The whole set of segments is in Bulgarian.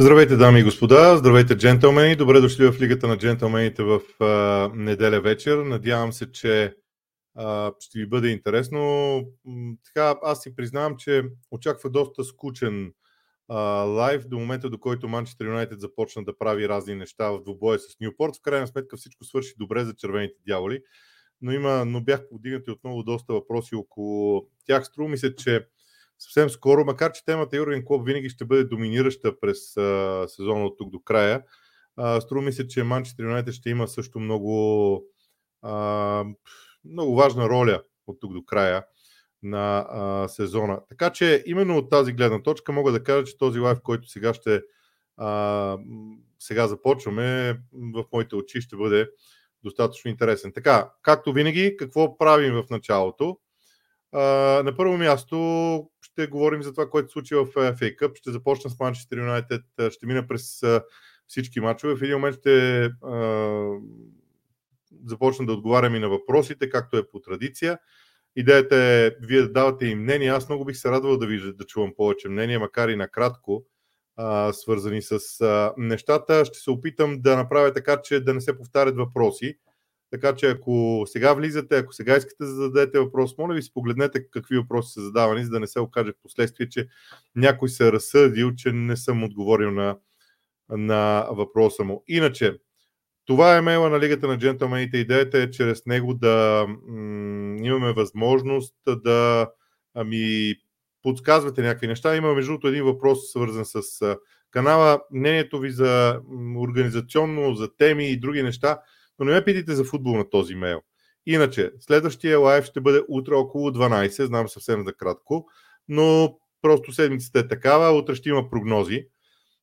Здравейте, дами и господа, здравейте, джентълмени. Добре дошли в Лигата на джентълмените в а, неделя вечер. Надявам се, че а, ще ви бъде интересно. Така, аз си признавам, че очаква доста скучен а, лайв до момента, до който Манчестър Юнайтед започна да прави разни неща в двубоя с Ньюпорт. В крайна сметка всичко свърши добре за червените дяволи, но, има, но бях подигнати отново доста въпроси около тях. Струва ми се, че съвсем скоро, макар че темата Юрген Клоп винаги ще бъде доминираща през а, сезона от тук до края, а, струва ми се, че Манчестър Юнайтед ще има също много, а, много важна роля от тук до края на а, сезона. Така че именно от тази гледна точка мога да кажа, че този лайф, който сега ще а, сега започваме, в моите очи ще бъде достатъчно интересен. Така, както винаги, какво правим в началото? На първо място ще говорим за това, което се случи в FA Cup. Ще започна с Манчестър Юнайтед, ще мина през всички матчове. В един момент ще uh, започна да отговарям и на въпросите, както е по традиция. Идеята е вие да давате и мнение. Аз много бих се радвал да ви да чувам повече мнение, макар и накратко, uh, свързани с uh, нещата. Ще се опитам да направя така, че да не се повтарят въпроси така че ако сега влизате, ако сега искате да зададете въпрос, моля ви погледнете какви въпроси са задавани, за да не се окаже в последствие, че някой се е разсъдил, че не съм отговорил на, на въпроса му. Иначе, това е мейла на Лигата на джентълмените. Идеята е чрез него да м- имаме възможност да ми подсказвате някакви неща. Има между другото един въпрос, свързан с канала. Мнението ви за организационно, за теми и други неща – но не ме питайте за футбол на този мейл. Иначе, следващия лайв ще бъде утре около 12, знам съвсем за кратко, но просто седмицата е такава, утре ще има прогнози.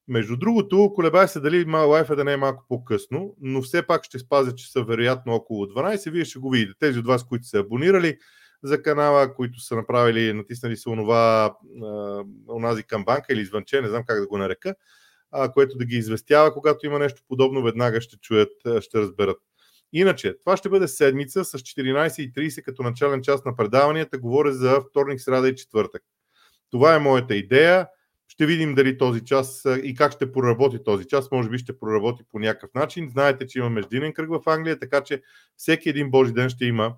Между другото, колебая се дали лайфа да не е малко по-късно, но все пак ще спазя, че са вероятно около 12. Вие ще го видите. Тези от вас, които са абонирали за канала, които са направили, натиснали се онова, онази камбанка или извънче, не знам как да го нарека, а, което да ги известява, когато има нещо подобно, веднага ще чуят, ще разберат. Иначе, това ще бъде седмица с 14.30 като начален част на предаванията. Говоря за вторник, среда и четвъртък. Това е моята идея. Ще видим дали този час и как ще проработи този час. Може би ще проработи по някакъв начин. Знаете, че има междинен кръг в Англия, така че всеки един Божи ден ще има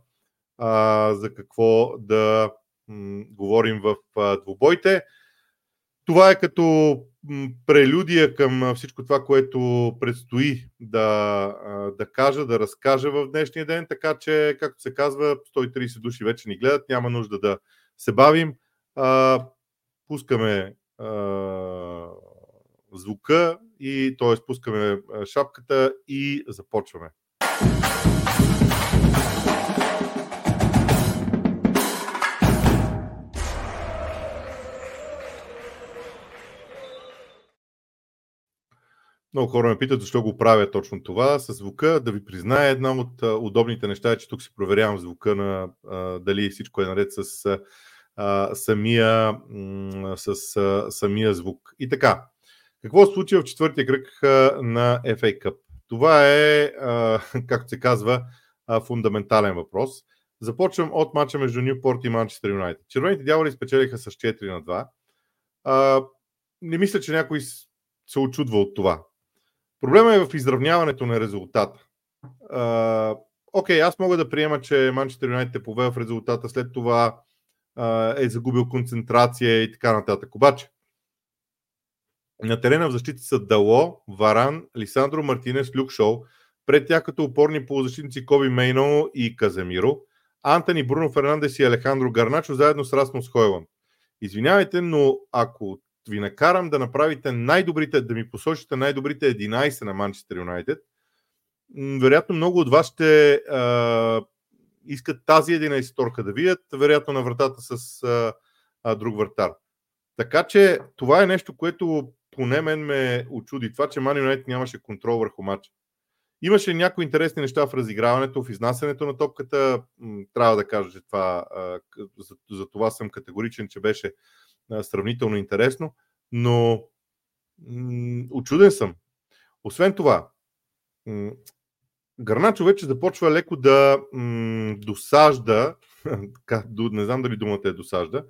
а, за какво да м- говорим в а, двубойте. Това е като прелюдия към всичко това, което предстои да, да кажа, да разкажа в днешния ден, така че, както се казва, 130 души вече ни гледат, няма нужда да се бавим. Пускаме звука и т.е. пускаме шапката и започваме. Много хора ме питат защо го правя точно това с звука. Да ви призная, една от удобните неща е, че тук си проверявам звука на а, дали всичко е наред с, а, самия, с а, самия звук. И така, какво се случи в четвъртия кръг на FA Cup? Това е, а, както се казва, а, фундаментален въпрос. Започвам от мача между Ньюпорт и Манчестър Юнайтед. Червените дяволи спечелиха с 4 на 2. А, не мисля, че някой се очудва от това. Проблема е в изравняването на резултата. Окей, okay, аз мога да приема, че Манчестър Юнайтед е повел в резултата, след това а, е загубил концентрация и така нататък. Обаче, на терена в защита са Дало, Варан, Лисандро Мартинес, Люк Шоу, пред тях като опорни полузащитници Коби Мейно и Каземиро, Антони Бруно Фернандес и Алехандро Гарначо заедно с Расмус Хойланд. Извинявайте, но ако ви накарам да направите най-добрите, да ми посочите най-добрите 11 на Манчестър Юнайтед, вероятно много от вас ще а, искат тази 11 торка да видят, вероятно на вратата с а, а, друг вратар. Така че това е нещо, което поне мен ме очуди. Това, че Ман Юнайтед нямаше контрол върху матча. Имаше някои интересни неща в разиграването, в изнасянето на топката. Трябва да кажа, че това, за, за това съм категоричен, че беше сравнително интересно, но м- очуден съм. Освен това, м- Гърначо вече започва леко да досажда, не знам дали думата е досажда,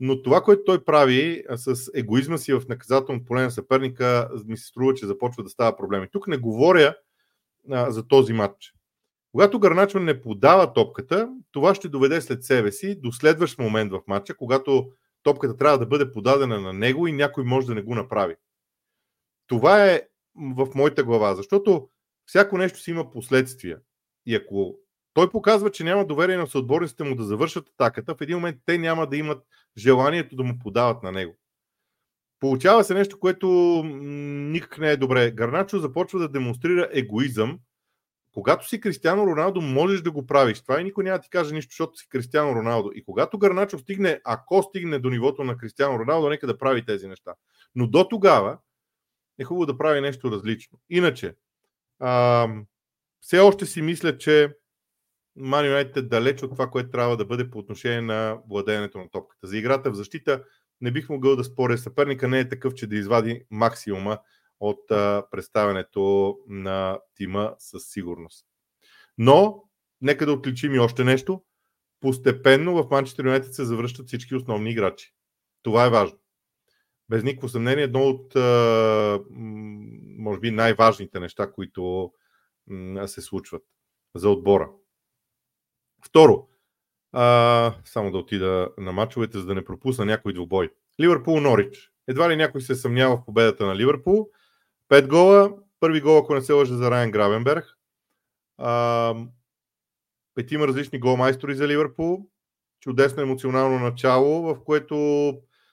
Но това, което той прави с егоизма си в наказателно поле на съперника, ми се струва, че започва да става проблеми. Тук не говоря за този матч. Когато Гарначо не подава топката, това ще доведе след себе си до следващ момент в матча, когато топката трябва да бъде подадена на него и някой може да не го направи. Това е в моята глава, защото всяко нещо си има последствия. И ако той показва, че няма доверие на съотборниците му да завършат атаката, в един момент те няма да имат желанието да му подават на него. Получава се нещо, което никак не е добре. Гарначо започва да демонстрира егоизъм. Когато си Кристиано Роналдо, можеш да го правиш. Това и никой няма да ти каже нищо, защото си Кристиано Роналдо. И когато Гарначо стигне, ако стигне до нивото на Кристиано Роналдо, нека да прави тези неща. Но до тогава е хубаво да прави нещо различно. Иначе, а, все още си мисля, че Man United е далеч от това, което трябва да бъде по отношение на владеенето на топката. За играта в защита не бих могъл да споря. Съперника не е такъв, че да извади максимума от представянето на тима със сигурност. Но, нека да отличим и още нещо. Постепенно в Манчестър Юнайтед се завръщат всички основни играчи. Това е важно. Без никакво съмнение, едно от, може би, най-важните неща, които се случват за отбора. Второ, а, само да отида на мачовете, за да не пропусна някой двубой. Ливърпул Норич. Едва ли някой се съмнява в победата на Ливърпул. Пет гола. Първи гол, ако не се лъжа, за Райан Гравенберг. А, петима различни голмайстори за Ливърпул. Чудесно емоционално начало, в което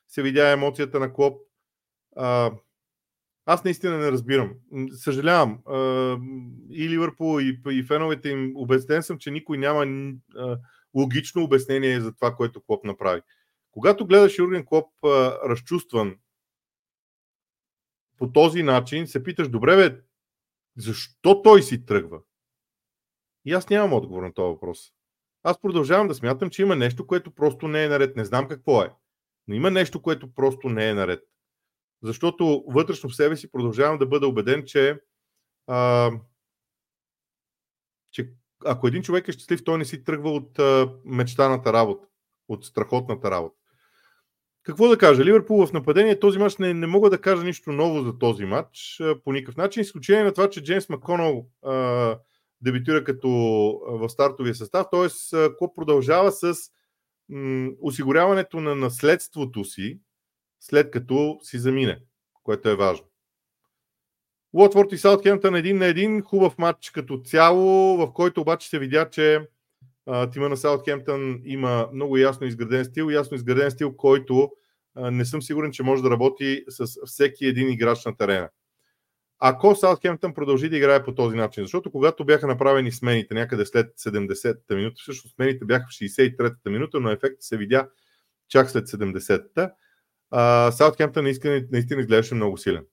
се видя емоцията на Клоп. А, аз наистина не разбирам. Съжалявам. И Ливърпул, и, и феновете им, убеден съм, че никой няма логично обяснение за това, което Клоп направи. Когато гледаш Юрген Клоп разчувстван по този начин, се питаш, добре бе, защо той си тръгва? И аз нямам отговор на този въпрос. Аз продължавам да смятам, че има нещо, което просто не е наред. Не знам какво е. Но има нещо, което просто не е наред защото вътрешно в себе си продължавам да бъда убеден, че, а, че ако един човек е щастлив, той не си тръгва от а, мечтаната работа, от страхотната работа. Какво да кажа? Ливърпул в нападение този матч не, не мога да кажа нищо ново за този матч по никакъв начин. Изключение на това, че Джеймс Маконал дебютира като в стартовия състав, т.е. Клоп продължава с м, осигуряването на наследството си, след като си замине, което е важно. Уотфорд и Саутхемптън един на един, хубав матч като цяло, в който обаче се видя, че тима на Саутхемптън има много ясно изграден стил, ясно изграден стил, който не съм сигурен, че може да работи с всеки един играч на терена. Ако Саутхемптън продължи да играе по този начин, защото когато бяха направени смените някъде след 70-та минута, всъщност смените бяха в 63-та минута, но ефектът се видя чак след 70-та, Саутхемптън наистина, наистина изглеждаше много силен.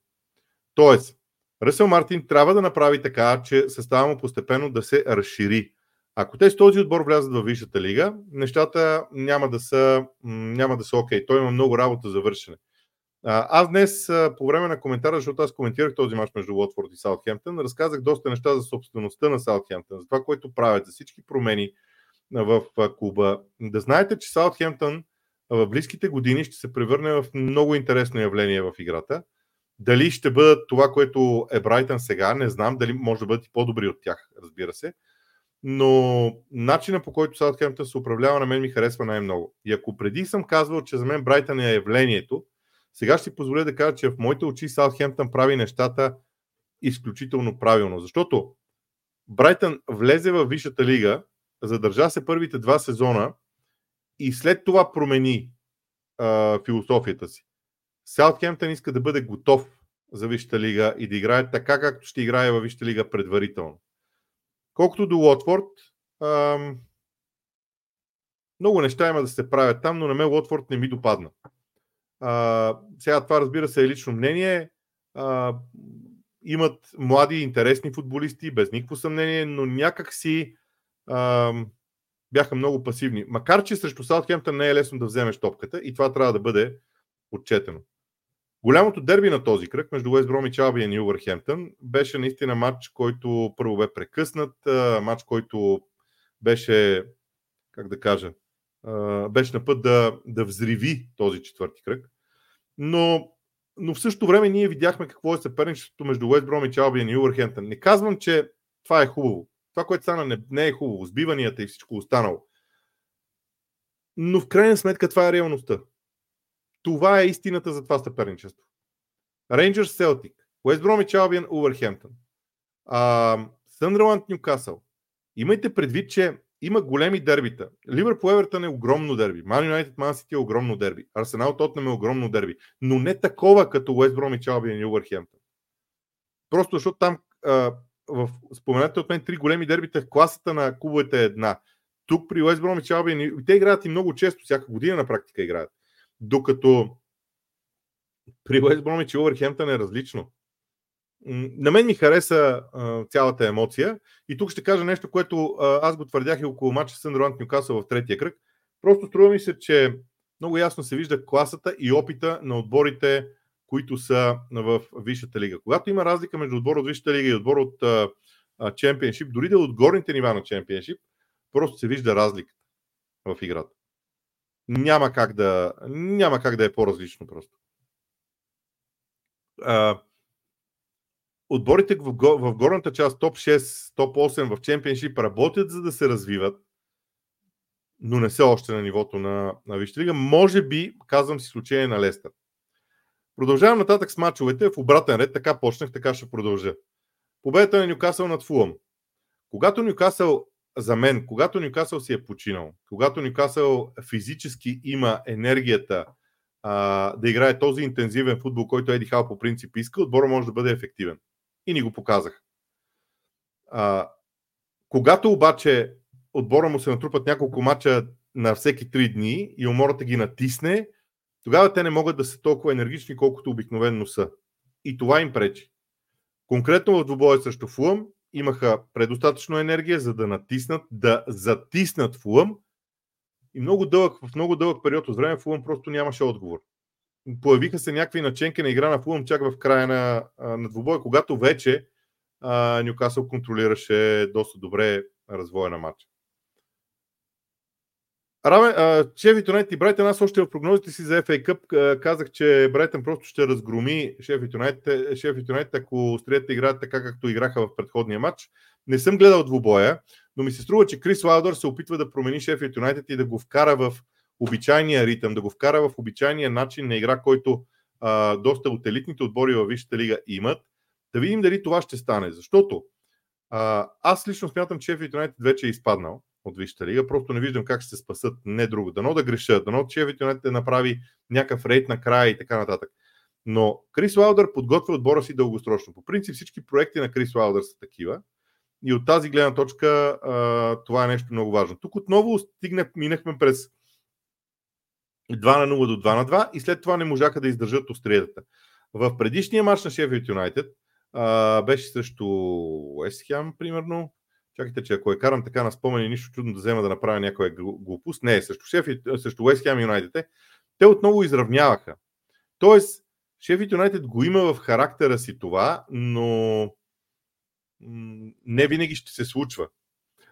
Тоест, Ръсъл Мартин трябва да направи така, че състава му постепенно да се разшири. Ако те с този отбор влязат в Висшата лига, нещата няма да са, няма да са окей. Той има много работа за вършене. Аз днес по време на коментара, защото аз коментирах този мач между Уотфорд и Саутхемптън, разказах доста неща за собствеността на Саутхемптън, за това, което правят, за всички промени в клуба. Да знаете, че Саутхемптън в близките години ще се превърне в много интересно явление в играта. Дали ще бъдат това, което е Брайтън сега, не знам. Дали може да бъдат и по-добри от тях, разбира се. Но начина по който Саутхемптън се управлява на мен ми харесва най-много. И ако преди съм казвал, че за мен Брайтън е явлението, сега ще си позволя да кажа, че в моите очи Саутхемптън прави нещата изключително правилно. Защото Брайтън влезе в Висшата лига, задържа се първите два сезона и след това промени а, философията си. Саутхемптън иска да бъде готов за Висшата лига и да играе така, както ще играе във Висшата лига предварително. Колкото до Лотфорд, ам, много неща има да се правят там, но на мен Лотфорд не ми допадна. А, сега това разбира се е лично мнение. А, имат млади, интересни футболисти, без никакво съмнение, но някак си бяха много пасивни. Макар, че срещу Саутхемптън не е лесно да вземеш топката и това трябва да бъде отчетено. Голямото дерби на този кръг между Уест Бромич Албиен и Увърхемптън беше наистина матч, който първо бе прекъснат, матч, който беше, как да кажа, беше на път да, да взриви този четвърти кръг. Но, но в същото време ние видяхме какво е съперничеството между Уест Бромич Албиен и Уърхентън. Не казвам, че това е хубаво. Това, което стана, не, не е хубаво. Сбиванията и всичко останало. Но в крайна сметка това е реалността. Това е истината за това съперничество. Рейнджърс Селтик, Уест Бромич Албиен, Увърхемптън, Съндерланд Ньюкасъл. Имайте предвид, че има големи дербита. Ливърпул Евертън е огромно дерби. Ман Юнайтед Ман Сити е огромно дерби. Арсенал Тотнем е огромно дерби. Но не такова като Уест Бромич и Увърхемптън. Просто защото там в споменате от мен три големи дербита, класата на клубовете е една. Тук при Уест Бромич Албиен, те играят и много често, всяка година на практика играят. Докато при Уест Бромич и Увърхемптън е различно. На мен ми хареса а, цялата емоция и тук ще кажа нещо, което а, аз го твърдях и около матча Съндерланд Нюкасъл в третия кръг. Просто струва ми се, че много ясно се вижда класата и опита на отборите, които са в Висшата лига. Когато има разлика между отбор от Висшата лига и отбор от Чемпионшип, дори да е от горните нива на Чемпионшип, просто се вижда разлика в играта. Няма как да, няма как да е по-различно просто. А, отборите в, в горната част, топ 6, топ 8 в Чемпионшип работят за да се развиват, но не са още на нивото на, на Висшата. Може би, казвам си изключение на Лестър. Продължавам нататък с мачовете в обратен ред, така почнах, така ще продължа. Победата на Нюкасъл над Фулъм. Когато Нюкасъл, за мен, когато Нюкасъл си е починал, когато Нюкасъл физически има енергията а, да играе този интензивен футбол, който Еди Хал по принцип иска, отбора може да бъде ефективен. И ни го показах. А, когато обаче отбора му се натрупат няколко мача на всеки три дни и умората ги натисне, тогава те не могат да са толкова енергични, колкото обикновенно са. И това им пречи. Конкретно в двубоя срещу Фулъм имаха предостатъчно енергия, за да натиснат, да затиснат Фулъм. И много дълъг, в много дълъг период от време Фулъм просто нямаше отговор. Появиха се някакви наченки на игра на Фулъм чак в края на, на двубоя, когато вече Нюкасъл контролираше доста добре развоя на матча. Рамен, Шеф Юнайтед и Брайтън, аз още в прогнозите си за FA Cup казах, че Брайтън просто ще разгроми Шеф Юнайтед, ако стриете играят така, както играха в предходния матч. Не съм гледал двубоя, но ми се струва, че Крис Лаудър се опитва да промени Шеф Юнайтед и да го вкара в обичайния ритъм, да го вкара в обичайния начин на игра, който а, доста от елитните отбори във Висшата лига имат. Да видим дали това ще стане. Защото а, аз лично смятам, че Шеф Юнайтед вече е изпаднал от Висшата лига. Просто не виждам как ще се спасат. Не друго. Дано да греша. Дано Шеф Юнайтед направи някакъв рейд на края и така нататък. Но Крис Лаудър подготвя отбора си дългосрочно. По принцип всички проекти на Крис Лаудър са такива. И от тази гледна точка това е нещо много важно. Тук отново стигнах, минахме през 2 на 0 до 2 на 2 и след това не можаха да издържат остриетата. В предишния матч на Шефилд Юнайтед беше срещу Уест Хем, примерно. Чакайте, че ако я карам така на спомени, нищо чудно да взема да направя някоя глупост. Не, срещу, Шефи, срещу Уест Хем Юнайтед. Те отново изравняваха. Тоест, Шефит Юнайтед го има в характера си това, но не винаги ще се случва.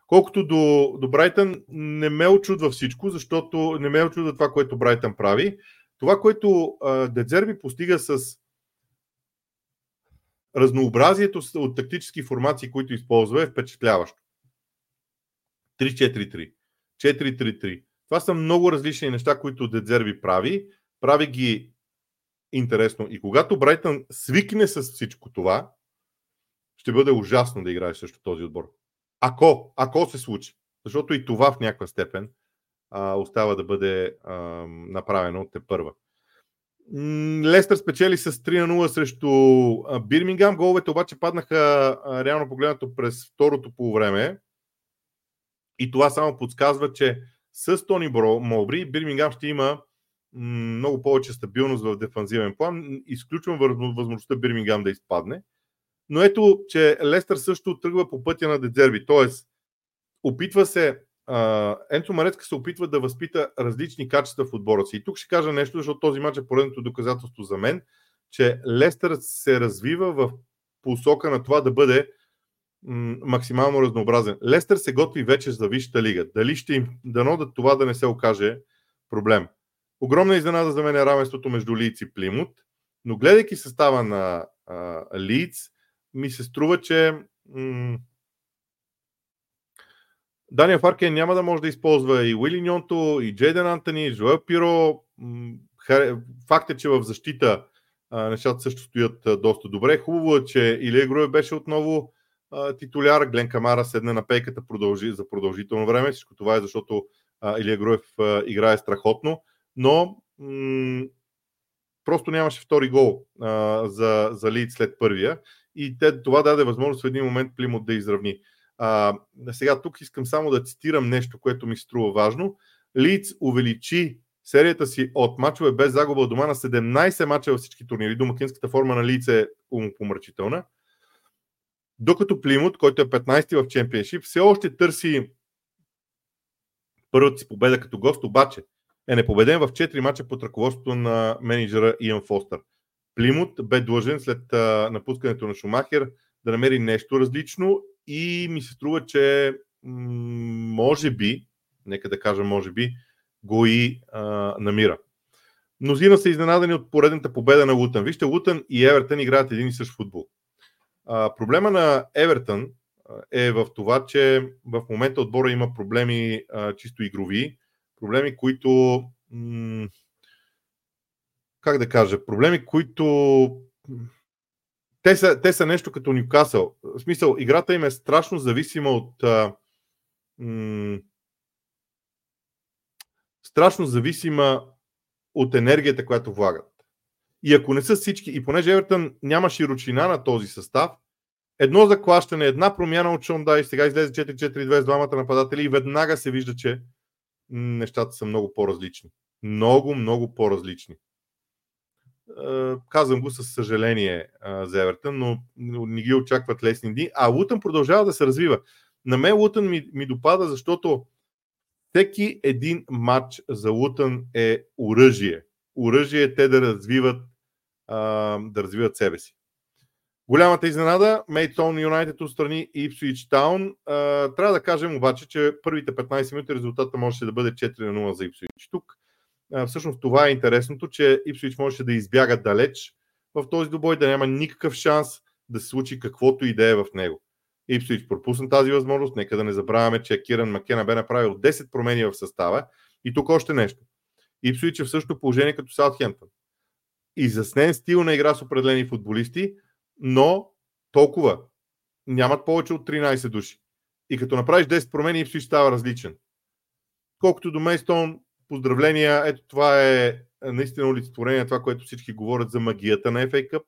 Колкото до, до Брайтън, не ме очудва всичко, защото не ме очудва това, което Брайтън прави. Това, което Дедзерби постига с разнообразието от тактически формации, които използва, е впечатляващо. 3-4-3, 4-3-3. Това са много различни неща, които Дедзерби прави. Прави ги интересно. И когато Брайтън свикне с всичко това, ще бъде ужасно да играеш също този отбор. Ако, ако се случи. Защото и това в някаква степен а, остава да бъде а, направено от те първа. Лестър спечели с 3 на 0 срещу Бирмингам. Головете обаче паднаха реално погледнато през второто полувреме. И това само подсказва, че с Тони Бро, Мобри Бирмингам ще има много повече стабилност в дефанзивен план. Изключвам възможността Бирмингам да изпадне. Но ето, че Лестър също тръгва по пътя на Дедзерби. Тоест, опитва се Енцо Марецка се опитва да възпита различни качества в отбора си. И тук ще кажа нещо, защото този матч е поредното доказателство за мен, че Лестър се развива в посока на това да бъде максимално разнообразен. Лестър се готви вече за Висшата лига. Дали ще им дано да това да не се окаже проблем. Огромна изненада за мен е равенството между Лиц и Плимут, но гледайки състава на Лиц, ми се струва, че м- Дания Фаркен няма да може да използва и Уили Ньонто, и Джейден Антони, и Жоел Пиро. Факт е, че в защита нещата също стоят доста добре. Хубаво е, че Илия Груев беше отново титуляр. Глен Камара седна на пейката продължи, за продължително време. Всичко това е защото Илия Груев играе страхотно, но м- просто нямаше втори гол а, за, за Лид след първия и те, това даде възможност в един момент Плимот да изравни. А, сега тук искам само да цитирам нещо, което ми струва важно. Лиц увеличи серията си от мачове без загуба дома на 17 мача във всички турнири. Домакинската форма на Лиц е умопомрачителна. Докато Плимут, който е 15-ти в чемпионшип, все още търси първата си победа като гост, обаче е непобеден в 4 мача под ръководството на менеджера Иан Фостър. Плимут бе длъжен след напускането на Шумахер да намери нещо различно и ми се струва, че може би, нека да кажа може би, го и а, намира. Мнозина са изненадани от поредната победа на Лутън. Вижте, Лутън и Евертън играят един и същ футбол. А, проблема на Евертън е в това, че в момента отбора има проблеми а, чисто игрови, проблеми, които м- как да кажа, проблеми, които те са, те са нещо като Нюкасъл. В смисъл, играта им е страшно зависима от а, м- страшно зависима от енергията, която влагат. И ако не са всички, и понеже Евертън няма широчина на този състав, едно заклащане, една промяна от Шон Дай, сега излезе 4-4-2 с двамата нападатели и веднага се вижда, че нещата са много по-различни. Много, много по-различни. Казвам го с съжаление за Евертън, но не ги очакват лесни дни. А Лутън продължава да се развива. На мен Лутън ми, ми допада, защото всеки един матч за Лутън е оръжие. Оръжие е те да развиват, да развиват себе си. Голямата изненада, Мейтон Юнайтед отстрани Ипсуич Таун. Трябва да кажем обаче, че първите 15 минути резултата можеше да бъде 4 на 0 за Ипсуич. Тук всъщност това е интересното, че Ипсуич можеше да избяга далеч в този добой, да няма никакъв шанс да се случи каквото и да е в него. Ипсуич пропусна тази възможност. Нека да не забравяме, че Киран Макена бе направил 10 промени в състава. И тук още нещо. Ипсуич е в същото положение като Саутхемптън. Изяснен стил на игра с определени футболисти, но толкова. Нямат повече от 13 души. И като направиш 10 промени, Ипсвич става различен. Колкото до Мейстон, поздравления. Ето това е наистина олицетворение, това, което всички говорят за магията на FA Cup.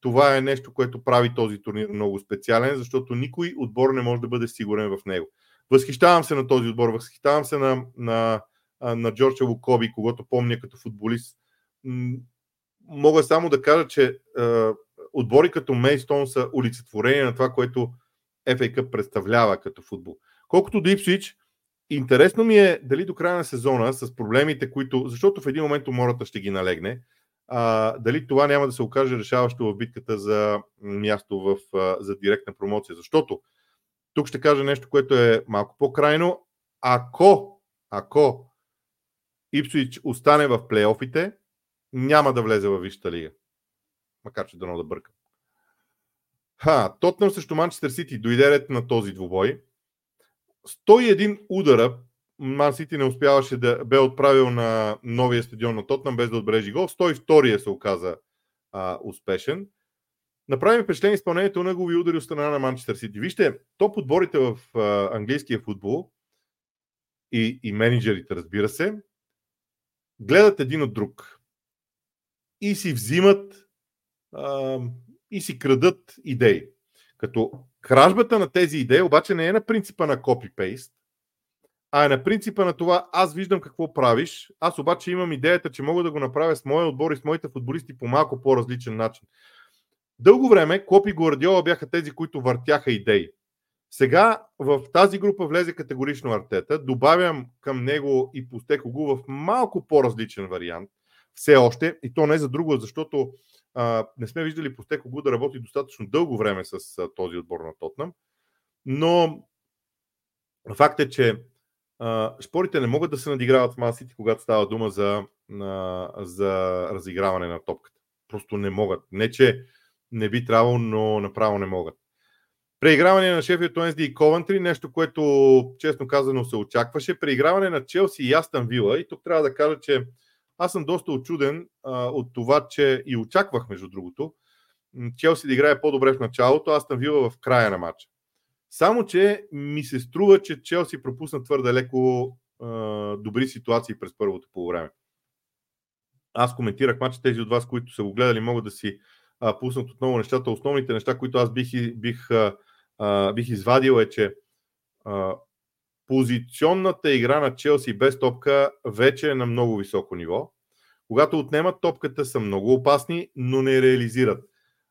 Това е нещо, което прави този турнир много специален, защото никой отбор не може да бъде сигурен в него. Възхищавам се на този отбор, възхищавам се на, на, на Джордж Лукоби, когато помня като футболист. Мога само да кажа, че отбори като Мейстон са олицетворение на това, което FA Cup представлява като футбол. Колкото до Ипсвич, интересно ми е дали до края на сезона с проблемите, които, защото в един момент умората ще ги налегне, а, дали това няма да се окаже решаващо в битката за място в, за директна промоция. Защото тук ще кажа нещо, което е малко по-крайно. Ако, ако Ипсвич остане в плейофите, няма да влезе в Висшата лига макар че дано да бъркам. Ха, Тотнам срещу Манчестър Сити дойде ред на този двубой. 101 удара Ман Сити не успяваше да бе отправил на новия стадион на Тотнам без да отбележи гол. 102 се оказа а, успешен. Направи впечатление изпълнението на негови удари от страна на Манчестър Сити. Вижте, топ отборите в а, английския футбол и, и менеджерите, разбира се, гледат един от друг и си взимат а, и си крадат идеи. Като кражбата на тези идеи обаче не е на принципа на копи-пейст, а е на принципа на това аз виждам какво правиш, аз обаче имам идеята, че мога да го направя с моя отбор и с моите футболисти по малко по-различен начин. Дълго време Клоп и Гвардиола бяха тези, които въртяха идеи. Сега в тази група влезе категорично Артета. Добавям към него и Постекогу в малко по-различен вариант. Все още. И то не за друго, защото а, не сме виждали Постекогу да работи достатъчно дълго време с а, този отбор на Тотнам. Но факт е, че а, шпорите не могат да се надиграват в масите, когато става дума за, а, за разиграване на топката. Просто не могат. Не, че не би трябвало, но направо не могат. Преиграване на Шефилд Уенсди и Ковентри, нещо, което честно казано се очакваше. Преиграване на Челси и Астан Вила. И тук трябва да кажа, че аз съм доста очуден а, от това, че и очаквах, между другото, Челси да играе по-добре в началото, Астан Вила в края на матча. Само, че ми се струва, че Челси пропусна твърде леко а, добри ситуации през първото по време. Аз коментирах матча, тези от вас, които са го гледали, могат да си а, пуснат отново нещата. Основните неща, които аз бих, бих, а, бих извадил е, че а, позиционната игра на Челси без топка вече е на много високо ниво. Когато отнемат топката, са много опасни, но не реализират.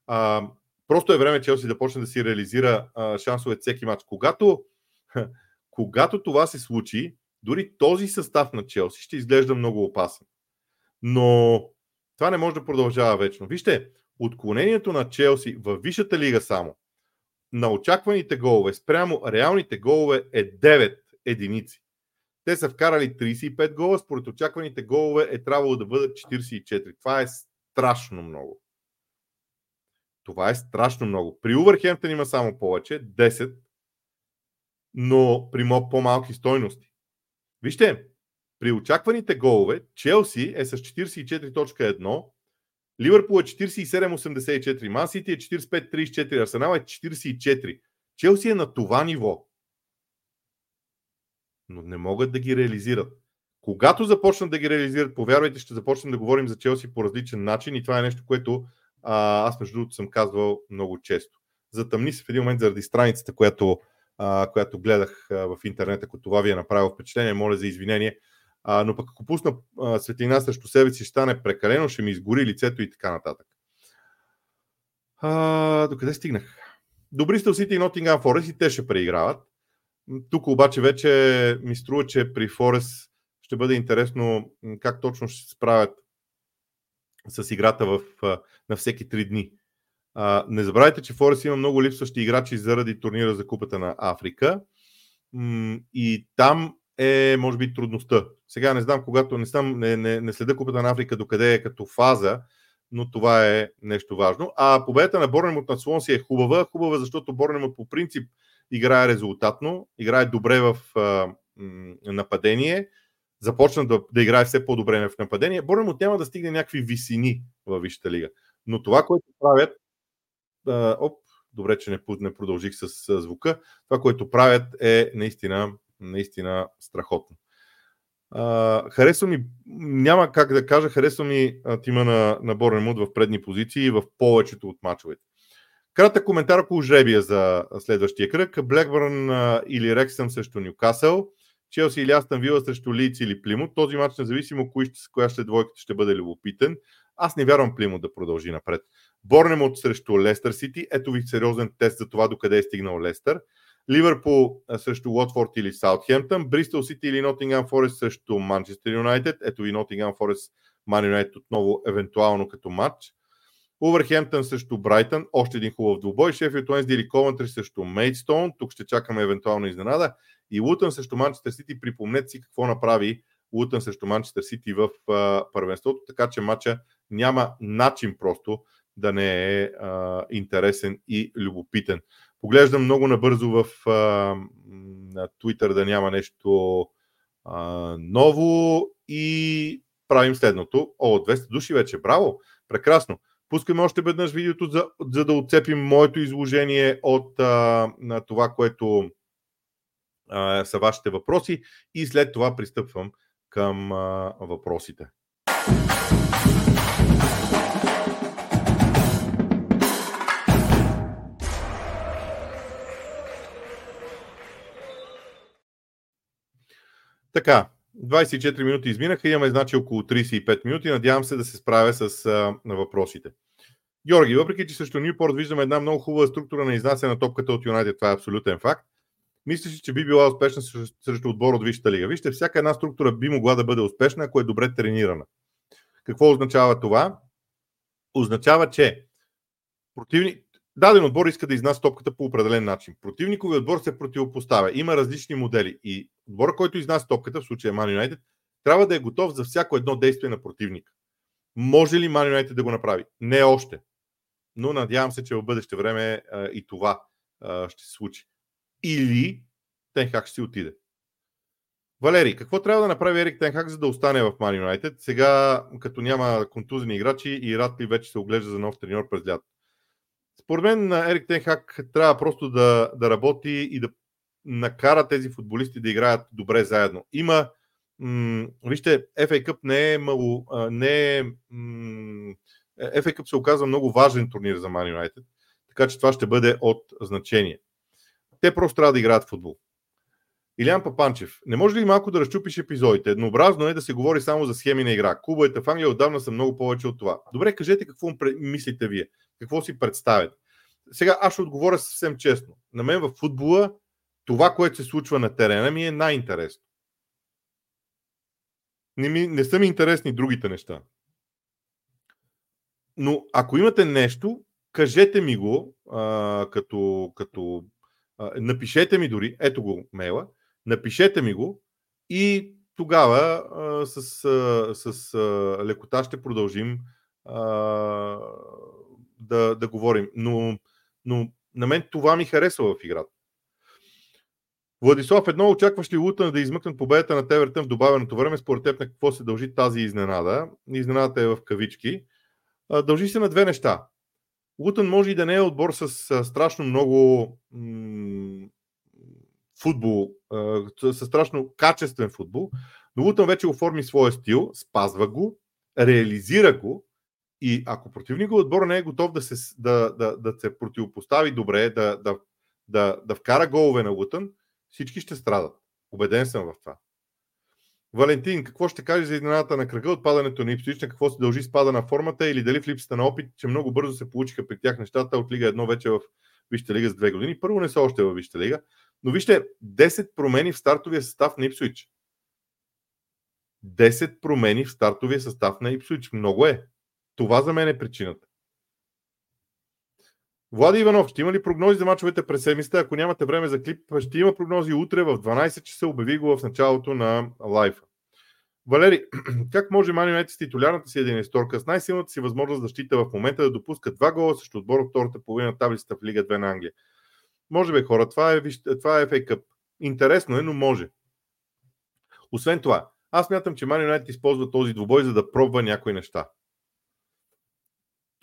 А, просто е време Челси да почне да си реализира а, шансове всеки матч. Когато, когато това се случи, дори този състав на Челси ще изглежда много опасен. Но това не може да продължава вечно. Вижте, отклонението на Челси в Висшата лига само на очакваните голове спрямо реалните голове е 9 единици. Те са вкарали 35 гола, според очакваните голове е трябвало да бъдат 44. Това е страшно много. Това е страшно много. При Увърхемптън има само повече, 10, но при по-малки стойности. Вижте, при очакваните голове Челси е с 44.1, Ливърпул е 47.84, Ман Сити е 45.34, Арсенал е 44. Челси е на това ниво. Но не могат да ги реализират. Когато започнат да ги реализират, повярвайте, ще започнем да говорим за Челси по различен начин и това е нещо, което а, аз между другото съм казвал много често. Затъмни се в един момент заради страницата, която, а, която гледах а, в интернет, ако това ви е направило впечатление, моля за извинение. А, но пък ако пусна а, светлина срещу себе си, ще стане прекалено, ще ми изгори лицето и така нататък. А, докъде стигнах? Добри сте Сити и Nottingham Forest и те ще преиграват. Тук обаче вече ми струва, че при Форест ще бъде интересно как точно ще се справят с играта в, на всеки три дни. Не забравяйте, че Форест има много липсващи играчи заради турнира за Купата на Африка. И там е, може би, трудността. Сега не знам, когато не, съм, не, не, не следа Купата на Африка докъде е като фаза, но това е нещо важно. А победата на Борнемот на Слонси е хубава. Хубава, защото Борнемот по принцип играе резултатно, играе добре в а, нападение, започна да, да играе все по-добре в нападение. Борнемот няма да стигне някакви висини във Висшата лига. Но това, което правят, а, оп, добре, че не, не продължих с, с звука, това, което правят е наистина наистина страхотно. Uh, харесва ми, няма как да кажа, харесва ми тима на, на Борнемут в предни позиции в повечето от мачовете. Кратък коментар около жребия за следващия кръг. Блекбърн или Рексъм срещу Ньюкасъл, Челси или Астън Вила срещу Лиц или Плимут. Този матч, независимо кои ще, коя ще двойката, ще бъде любопитен. Аз не вярвам Плимут да продължи напред. Борнемут срещу Лестър Сити. Ето ви сериозен тест за това докъде е стигнал Лестър. Ливърпул срещу Уотфорд или Саутхемптън, Бристол Сити или Нотингам Форест срещу Манчестър Юнайтед. Ето и Нотингам Форест, Ман Юнайтед отново евентуално като матч. Увърхемптън срещу Брайтън, още един хубав двубой. Шефилд Уенсди или Ковентри срещу Мейдстоун, тук ще чакаме евентуално изненада. И Лутън срещу Манчестър Сити, припомнете си какво направи Лутън срещу Манчестър Сити в първенството, така че матча няма начин просто да не е а, интересен и любопитен. Поглеждам много набързо в а, на Twitter да няма нещо а, ново и правим следното. О, 200 души вече, браво! Прекрасно! Пускаме още веднъж видеото, за, за да отцепим моето изложение от а, на това, което а, са вашите въпроси и след това пристъпвам към а, въпросите. Така, 24 минути изминаха, имаме значи около 35 минути. Надявам се да се справя с а, на въпросите. Георги, въпреки че също Ньюпорт виждаме една много хубава структура на изнасяне на топката от Юнайтед, това е абсолютен факт. Мислиш, че би била успешна срещу отбор от Висшата лига. Вижте, всяка една структура би могла да бъде успешна, ако е добре тренирана. Какво означава това? Означава, че противни... Даден отбор иска да изнася топката по определен начин. Противникови отбор се противопоставя. Има различни модели. И отбор, който изнася топката, в случая Man United, трябва да е готов за всяко едно действие на противника. Може ли Man United да го направи? Не още. Но надявам се, че в бъдеще време а, и това а, ще се случи. Или Тенхак ще си отиде. Валери, какво трябва да направи Ерик Тенхак, за да остане в Man United? Сега, като няма контузени играчи и Ратли вече се оглежда за нов треньор през лято. Според мен Ерик Тенхак трябва просто да, да работи и да накара тези футболисти да играят добре заедно. Има, м- вижте, FA Cup не е мало, не е, м- FA Cup се оказва много важен турнир за Man United, така че това ще бъде от значение. Те просто трябва да играят футбол. Илян Папанчев, не може ли малко да разчупиш епизодите? Еднообразно е да се говори само за схеми на игра. Клубовете в Англия отдавна са много повече от това. Добре, кажете какво мислите вие. Какво си представяте? Сега аз ще отговоря съвсем честно. На мен в футбола това, което се случва на терена ми е най-интересно. Не, ми, не са ми интересни другите неща. Но ако имате нещо, кажете ми го, а, като, като а, напишете ми дори, ето го мейла, напишете ми го и тогава а, с, а, с а, лекота ще продължим а, да, да говорим. Но, но на мен това ми харесва в играта. Владислав, едно очакваш ли Лутън да измъкнат победата на Тевертън в добавеното време? Според теб на какво се дължи тази изненада? Изненадата е в кавички. Дължи се на две неща. Лутън може и да не е отбор с страшно много м- футбол, с страшно качествен футбол, но Лутън вече оформи своя стил, спазва го, реализира го и ако противникът отбор не е готов да се, да, да, да се противопостави добре, да, да, да, да вкара голове на Лутън, всички ще страдат. Обеден съм в това. Валентин, какво ще кажеш за изненадата на кръга, отпадането на Ипсвич, на какво се дължи спада на формата или дали в липсата на опит, че много бързо се получиха при тях нещата от Лига 1 вече в Вижте лига с две години. Първо не са още в Вижте лига, но вижте 10 промени в стартовия състав на Ипсвич. 10 промени в стартовия състав на Ипсвич. Много е. Това за мен е причината. Влади Иванов, ще има ли прогнози за мачовете през седмицата? Ако нямате време за клип, ще има прогнози утре в 12 часа. Обяви го в началото на лайфа. Валери, как може Юнайтед с титулярната си единесторка с най-силната си възможност за защита в момента да допуска два гола срещу отбор от втората половина на таблицата в Лига 2 на Англия? Може би хора, това е, това е FA Cup. Интересно е, но може. Освен това, аз мятам, че Юнайтед използва този двубой, за да пробва някои неща.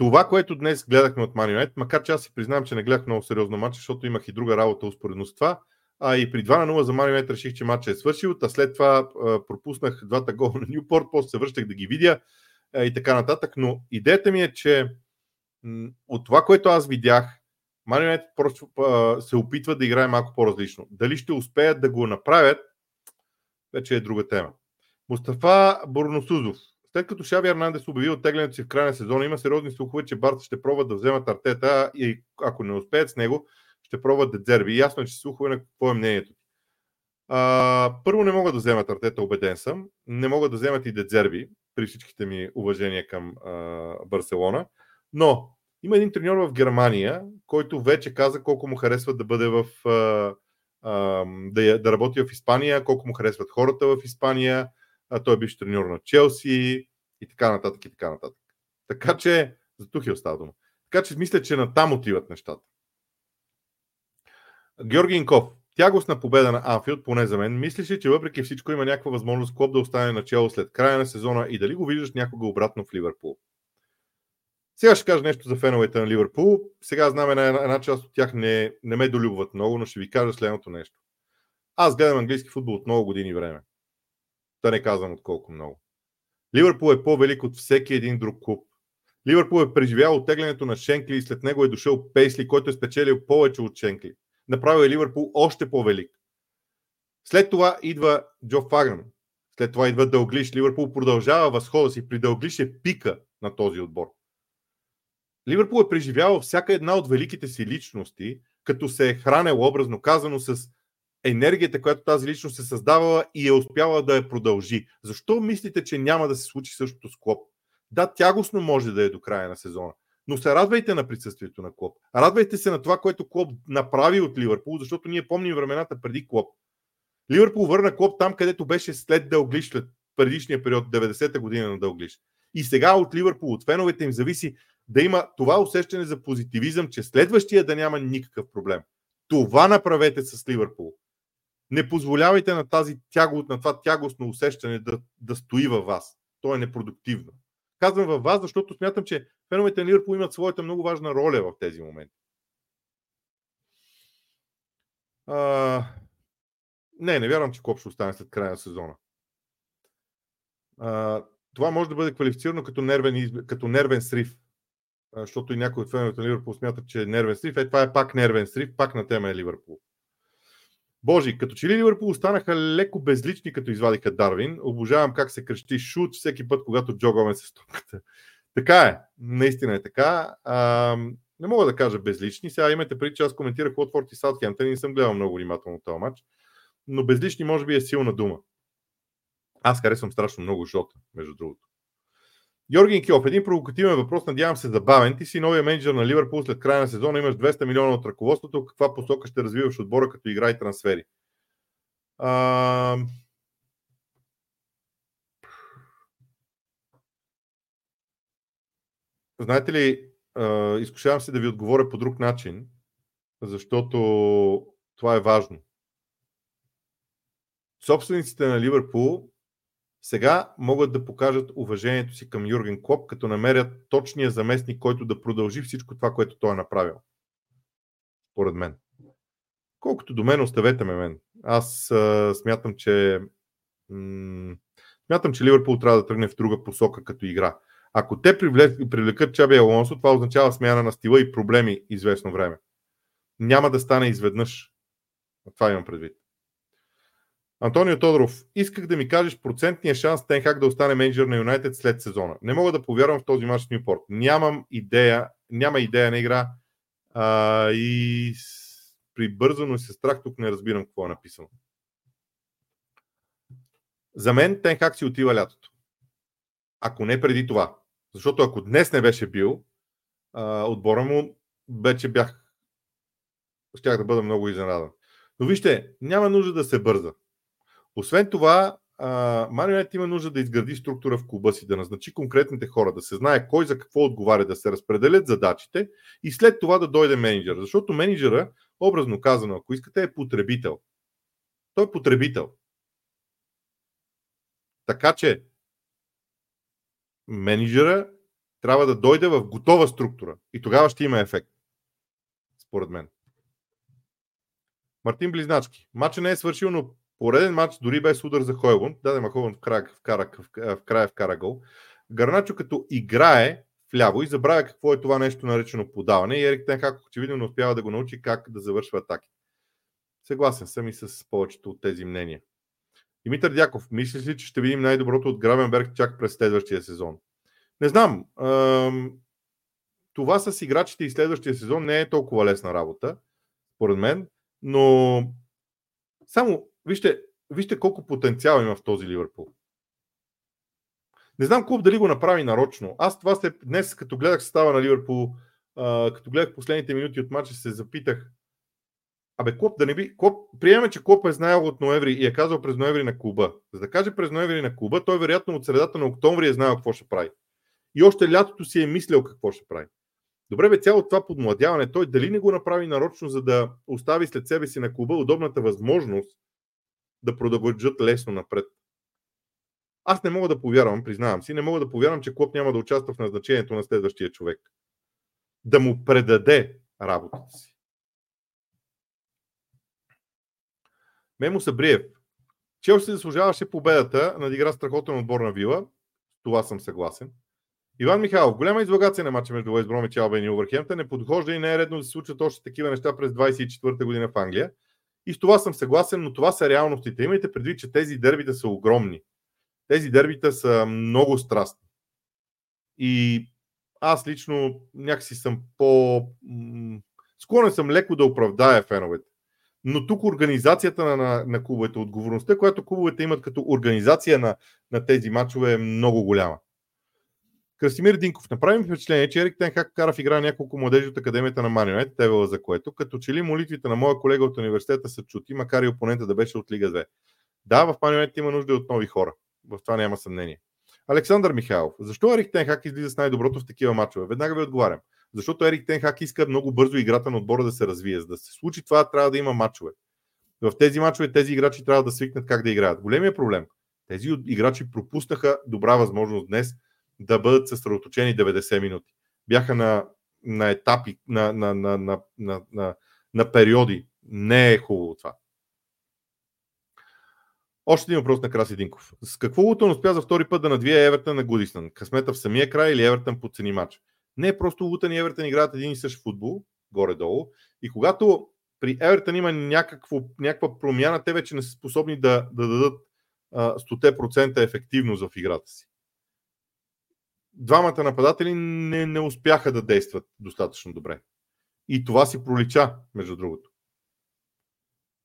Това, което днес гледахме от Man United, макар че аз си признавам, че не гледах много сериозно матч, защото имах и друга работа успоредно с това, а и при 2 на 0 за Man United реших, че матчът е свършил, а след това пропуснах двата гола на Ньюпорт, после се връщах да ги видя и така нататък, но идеята ми е, че от това, което аз видях, Man United просто се опитва да играе малко по-различно. Дали ще успеят да го направят, вече е друга тема. Мустафа Борносузов. След като Шави Арнандес обяви оттеглянето си в края на сезона, има сериозни слухове, че Барта ще пробват да вземат Артета и ако не успеят с него, ще пробват Дедзерби. Ясно е, че слухове на какво е мнението ти. А, първо не могат да вземат Артета, убеден съм. Не могат да вземат и Дедзерби, при всичките ми уважения към а, Барселона. Но има един треньор в Германия, който вече каза колко му харесва да бъде в. А, а, да, да работи в Испания, колко му харесват хората в Испания а той е бивш треньор на Челси и така нататък и така нататък. Така че, за Тухил става дума. Така че мисля, че на там отиват нещата. Георги Инков. Тягостна победа на Анфилд, поне за мен. Мислиш ли, че въпреки всичко има някаква възможност Клоп да остане начало след края на сезона и дали го виждаш някога обратно в Ливърпул? Сега ще кажа нещо за феновете на Ливърпул. Сега знам една, една част от тях не, не ме долюбват много, но ще ви кажа следното нещо. Аз гледам английски футбол от много години време. Да не казвам от колко много. Ливърпул е по-велик от всеки един друг клуб. Ливърпул е преживял оттеглянето на Шенкли и след него е дошъл Пейсли, който е спечелил повече от Шенкли. Направил е Ливърпул още по-велик. След това идва Джо Фаган. След това идва Дълглиш. Ливърпул продължава възхода си. При Дълглиш е пика на този отбор. Ливърпул е преживявал всяка една от великите си личности, като се е хранел образно казано с енергията, която тази личност се създавала и е успяла да я продължи. Защо мислите, че няма да се случи същото с Клоп? Да, тягостно може да е до края на сезона, Но се радвайте на присъствието на Клоп. Радвайте се на това, което Клоп направи от Ливърпул, защото ние помним времената преди Клоп. Ливърпул върна Клоп там, където беше след Дълглиш, след предишния период, 90-та година на Дълглиш. И сега от Ливърпул, от феновете им зависи да има това усещане за позитивизъм, че следващия да няма никакъв проблем. Това направете с Ливърпул. Не позволявайте на, тази тяго, на това тягостно усещане да, да стои във вас. То е непродуктивно. Казвам във вас, защото смятам, че феновете на Ливърпул имат своята много важна роля в тези моменти. А... Не, не вярвам, че Коп ще остане след края на сезона. А, това може да бъде квалифицирано като нервен, като нервен срив. А, защото и някои от феновете на Ливърпул смятат, че е нервен срив. Е, това е пак нервен срив, пак на тема е Ливърпул. Божи, като че ли Ливърпул останаха леко безлични, като извадиха Дарвин. Обожавам как се крещи шут всеки път, когато джогваме с топката. Така е, наистина е така. А, не мога да кажа безлични. Сега имате преди, че аз коментирах Уотфорд и Саутхемптън и не съм гледал много внимателно този матч. Но безлични може би е силна дума. Аз харесвам страшно много Жота, между другото. Йорген Кьоф, един провокативен въпрос, надявам се забавен. Ти си новия менеджер на Ливърпул след края на сезона, имаш 200 милиона от ръководството. Каква посока ще развиваш отбора като игра и трансфери? А... Знаете ли, изкушавам се да ви отговоря по друг начин, защото това е важно. Собствениците на Ливърпул сега могат да покажат уважението си към Юрген Клоп, като намерят точния заместник, който да продължи всичко това, което той е направил. Според мен. Колкото до мен, оставете ме мен. Аз а, смятам, че м- смятам, че Ливърпул трябва да тръгне в друга посока като игра. Ако те привлекат Чаби Алонсо, това означава смяна на стила и проблеми известно време. Няма да стане изведнъж. Това имам предвид. Антонио Тодоров, исках да ми кажеш процентния шанс Тенхак да остане менеджер на Юнайтед след сезона. Не мога да повярвам в този матч с Ньюпорт. Нямам идея, няма идея на игра а, и прибързано и се страх тук не разбирам какво е написано. За мен Тенхак си отива лятото. Ако не преди това. Защото ако днес не беше бил, а, отбора му вече бях щях да бъда много изненадан. Но вижте, няма нужда да се бърза. Освен това, Марионет има нужда да изгради структура в клуба си, да назначи конкретните хора, да се знае кой за какво отговаря, да се разпределят задачите и след това да дойде менеджер. Защото менеджера, образно казано, ако искате, е потребител. Той е потребител. Така че менеджера трябва да дойде в готова структура и тогава ще има ефект. Според мен. Мартин Близначки. Мача не е свършил, но Пореден матч, дори без удар за Хойлунд, даде Хойбунд в края, в, края, в края вкара гол. Гарначо като играе вляво и забравя какво е това нещо наречено подаване и Ерик Тенхак очевидно не успява да го научи как да завършва атаки. Съгласен съм и с повечето от тези мнения. Димитър Дяков, мислиш ли, че ще видим най-доброто от Грабенберг чак през следващия сезон? Не знам. Това с играчите и следващия сезон не е толкова лесна работа, според мен, но само Вижте, вижте колко потенциал има в този Ливърпул. Не знам клуб дали го направи нарочно. Аз това се, днес, като гледах състава на Ливърпул, а, като гледах последните минути от матча, се запитах. Абе, Клоп да не би. Клоп, приеме, че Клоп е знаел от ноември и е казал през ноември на клуба. За да каже през ноември на клуба, той вероятно от средата на октомври е знаел какво ще прави. И още лятото си е мислил какво ще прави. Добре, бе, цялото това подмладяване, той дали не го направи нарочно, за да остави след себе си на клуба удобната възможност да продължат лесно напред. Аз не мога да повярвам, признавам си, не мога да повярвам, че Клоп няма да участва в назначението на следващия човек. Да му предаде работата си. Мемо Сабриев. Челси заслужаваше победата, надигра страхотен отбор на Вила. Това съм съгласен. Иван Михайлов, голяма излагация на матча между Уест Бромич и Албен и Увърхемта. Не подхожда и не е редно да се случват още такива неща през 24-та година в Англия. И с това съм съгласен, но това са реалностите. Имайте предвид, че тези дербита са огромни. Тези дербита са много страстни. И аз лично някакси съм по... Склонен съм леко да оправдая феновете. Но тук организацията на, на, на клубовете, отговорността, която клубовете имат като организация на, на тези матчове е много голяма. Красимир Динков. Направи ми впечатление, че Ерик Тенхак кара в игра няколко младежи от Академията на Манионет, Тевела за което, като че ли молитвите на моя колега от университета са чути, макар и опонента да беше от Лига 2. Да, в Манионет има нужда от нови хора. В това няма съмнение. Александър Михайлов. Защо Ерик Тенхак излиза с най-доброто в такива мачове? Веднага ви отговарям. Защото Ерик Тенхак иска много бързо играта на отбора да се развие. За да се случи това, трябва да има мачове. В тези мачове тези играчи трябва да свикнат как да играят. Големия проблем. Тези играчи пропуснаха добра възможност днес да бъдат съсредоточени 90 минути. Бяха на, на етапи, на, на, на, на, на, на, на периоди. Не е хубаво това. Още един въпрос на Краси Динков. С какво Лутън успя за втори път да надвие Евертън на Гудисън? Късмета в самия край или Евертън подцени матч? Не просто Лутън и Евертън играят един и същ футбол, горе-долу. И когато при Евертън има някакво, някаква промяна, те вече не са способни да, да дадат а, 100% ефективност в играта си. Двамата нападатели не, не успяха да действат достатъчно добре. И това си пролича, между другото.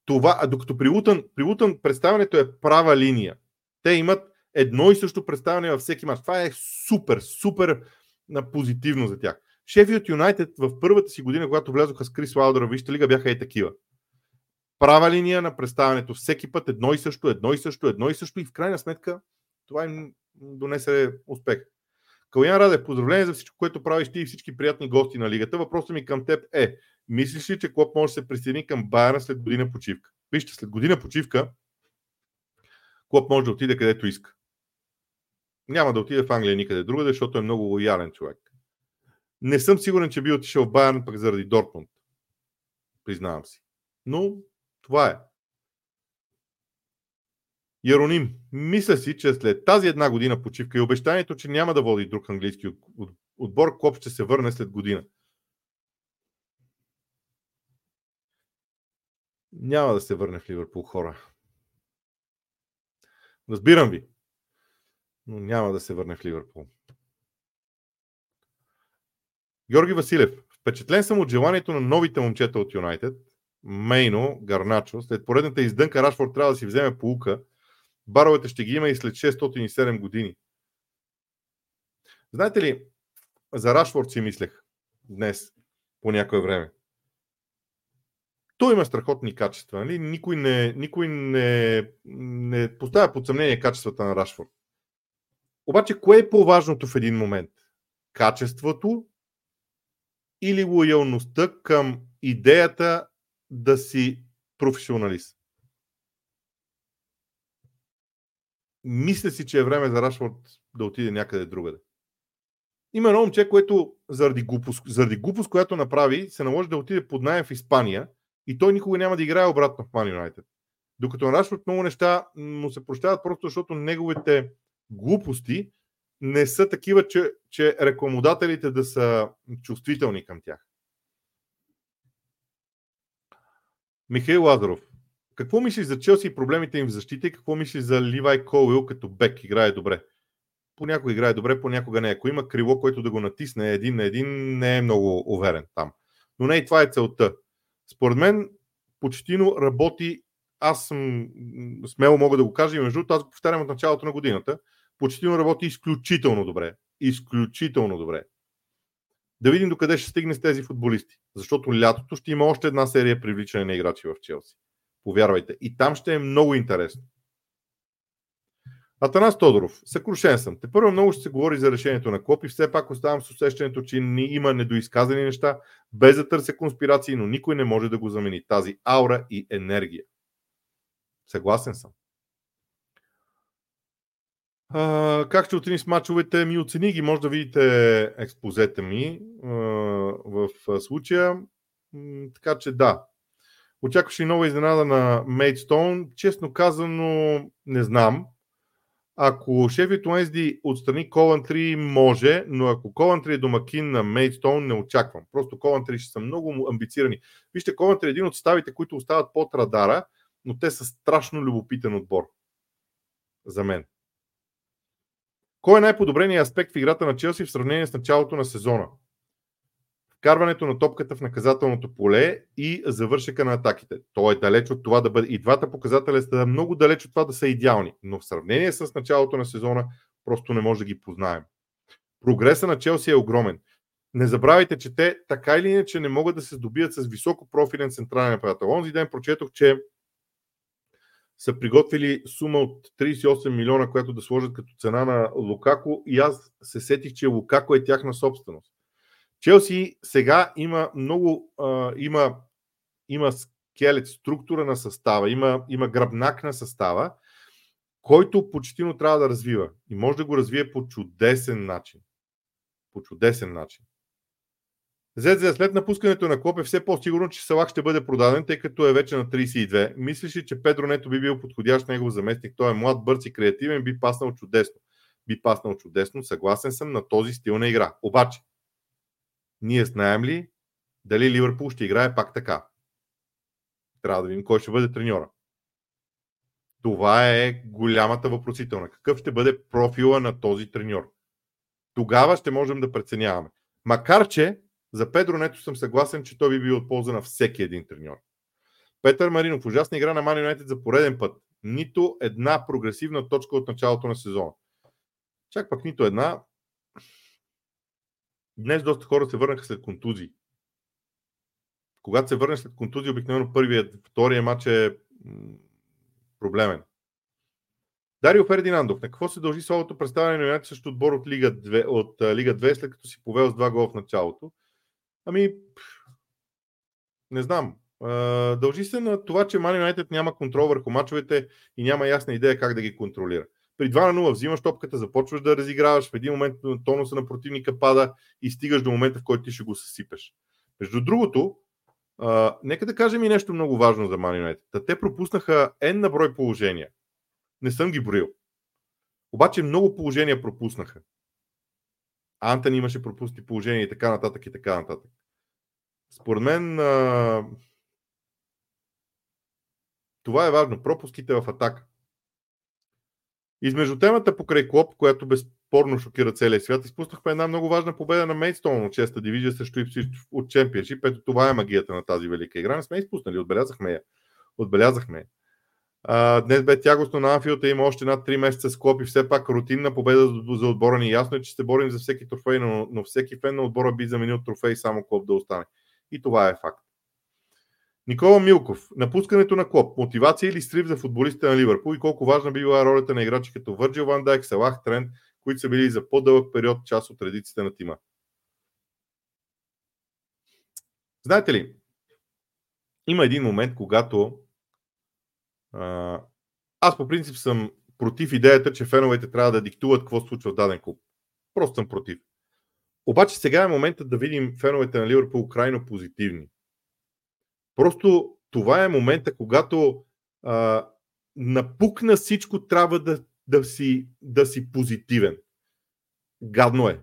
Това, докато при Лутън, при Лутън представянето е права линия. Те имат едно и също представяне във всеки мач. Това е супер, супер позитивно за тях. Шефилд Юнайтед в първата си година, когато влязоха с Крис Лаудър в Вижте лига, бяха и такива. Права линия на представянето. Всеки път едно и също, едно и също, едно и също и в крайна сметка това им донесе успех. Калян Раде, поздравление за всичко, което правиш ти и всички приятни гости на лигата. Въпросът ми към теб е, мислиш ли, че Клоп може да се присъедини към Байерна след година почивка? Вижте, след година почивка Клоп може да отиде където иска. Няма да отиде в Англия никъде другаде, защото е много лоялен човек. Не съм сигурен, че би отишъл в Байерн пък заради Дортмунд. Признавам си. Но това е. Яроним, мисля си, че след тази една година почивка и обещанието, че няма да води друг английски отбор, Клоп ще се върне след година. Няма да се върне в Ливърпул хора. Разбирам ви, но няма да се върне в Ливърпул. Георги Василев. Впечатлен съм от желанието на новите момчета от Юнайтед. Мейно, Гарначо. След поредната издънка Рашфорд трябва да си вземе полука. Баровете ще ги има и след 607 години. Знаете ли, за Рашфорд си мислех днес по някое време. Той има страхотни качества. Нали? Никой, не, никой не, не поставя под съмнение качествата на Рашфорд. Обаче, кое е по-важното в един момент? Качеството или лоялността към идеята да си професионалист? Мисля си, че е време за Рашфорд да отиде някъде другаде. Има едно момче, което заради глупост, заради глупост, която направи, се наложи да отиде под найем в Испания и той никога няма да играе обратно в Ман Юнайтед. Докато на Рашфорд много неща му се прощават просто защото неговите глупости не са такива, че, че рекламодателите да са чувствителни към тях. Михаил Лазаров. Какво мислиш за Челси и проблемите им в защита и какво мислиш за Ливай Коуил като бек играе добре? Понякога играе добре, понякога не. Ако има крило, което да го натисне един на един, не е много уверен там. Но не и това е целта. Според мен, почтино работи, аз съм смело мога да го кажа и между другото, аз го повтарям от началото на годината. Почтино работи изключително добре. Изключително добре. Да видим докъде ще стигне с тези футболисти. Защото лятото ще има още една серия привличане на играчи в Челси. Повярвайте. И там ще е много интересно. Атанас Тодоров, съкрушен съм. Те първо много ще се говори за решението на Клоп и все пак оставам с усещането, че има недоизказани неща, без да търся конспирации, но никой не може да го замени. Тази аура и енергия. Съгласен съм. А, как ще оцени с мачовете ми? Оцени ги. Може да видите експозета ми а, в случая. Така че да. Очакваше и нова изненада на Мейдстоун. Честно казано, не знам. Ако Шефит Уенсди отстрани Ковантри, може, но ако Ковантри е домакин на Мейдстоун, не очаквам. Просто Ковантри ще са много амбицирани. Вижте, Ковантри е един от ставите, които остават под радара, но те са страшно любопитен отбор. За мен. Кой е най-подобреният аспект в играта на Челси в сравнение с началото на сезона? Вкарването на топката в наказателното поле и завършека на атаките. Той е далеч от това да бъде. И двата показателя са много далеч от това да са идеални. Но в сравнение с началото на сезона просто не може да ги познаем. Прогреса на Челси е огромен. Не забравяйте, че те така или иначе не могат да се здобият с високо профилен централен нападател. Онзи ден прочетох, че са приготвили сума от 38 милиона, която да сложат като цена на Лукако и аз се сетих, че Лукако е тяхна собственост. Челси сега има много, има, има скелет, структура на състава, има, има гръбнак на състава, който почти трябва да развива. И може да го развие по чудесен начин. По чудесен начин. Зедзе, след напускането на Клоп е все по-сигурно, че Салах ще бъде продаден, тъй като е вече на 32. Мислиш ли, че Педро Нето би бил подходящ негов заместник? Той е млад, бърз и креативен, би паснал чудесно. Би паснал чудесно, съгласен съм на този стил на игра. Обаче, ние знаем ли дали Ливърпул ще играе пак така? Трябва да видим кой ще бъде треньора. Това е голямата въпросителна. Какъв ще бъде профила на този треньор? Тогава ще можем да преценяваме. Макар, че за Педро Нето съм съгласен, че той би бил от полза на всеки един треньор. Петър Маринов, ужасна игра на Ман Юнайтед за пореден път. Нито една прогресивна точка от началото на сезона. Чак пък нито една. Днес доста хора се върнаха след контузии. Когато се върнеш след контузии, обикновено първият, втория матч е проблемен. Дарио Фердинандов, на какво се дължи слабото представяне на Юнайтед също отбор от Лига 2, от Лига 2, след като си повел с два гола в началото? Ами, не знам. Дължи се на това, че Мани Юнайтед няма контрол върху мачовете и няма ясна идея как да ги контролира. При 2 на 0 взимаш топката, започваш да разиграваш, в един момент тонуса на противника пада и стигаш до момента, в който ти ще го съсипеш. Между другото, а, нека да кажем и нещо много важно за Мани Юнайтед. Те пропуснаха N на брой положения. Не съм ги броил. Обаче много положения пропуснаха. Антон имаше пропусти положения и така нататък и така нататък. Според мен а... това е важно. Пропуските в атака. Измежду темата покрай Клоп, която безспорно шокира целия свят, изпуснахме една много важна победа на Мейдстоун от 6-та дивизия срещу Ипсвич от Чемпионшип. Ето това е магията на тази велика игра. Не сме изпуснали, отбелязахме я. Отбелязахме я. А, днес бе тягостно на Анфилда, има още над 3 месеца с Клоп и все пак рутинна победа за отбора ни. Ясно е, че се борим за всеки трофей, но, но всеки фен на отбора би заменил трофей само Клоп да остане. И това е факт. Никола Милков. Напускането на Клоп. Мотивация или срив за футболистите на Ливърпул и колко важна би била ролята на играчи като Върджил Ван Дайк, Салах, Трент, които са били за по-дълъг период част от редиците на тима. Знаете ли, има един момент, когато аз по принцип съм против идеята, че феновете трябва да диктуват какво случва в даден клуб. Просто съм против. Обаче сега е моментът да видим феновете на Ливърпул крайно позитивни. Просто това е момента, когато а, напукна всичко, трябва да, да, си, да си позитивен. Гадно е.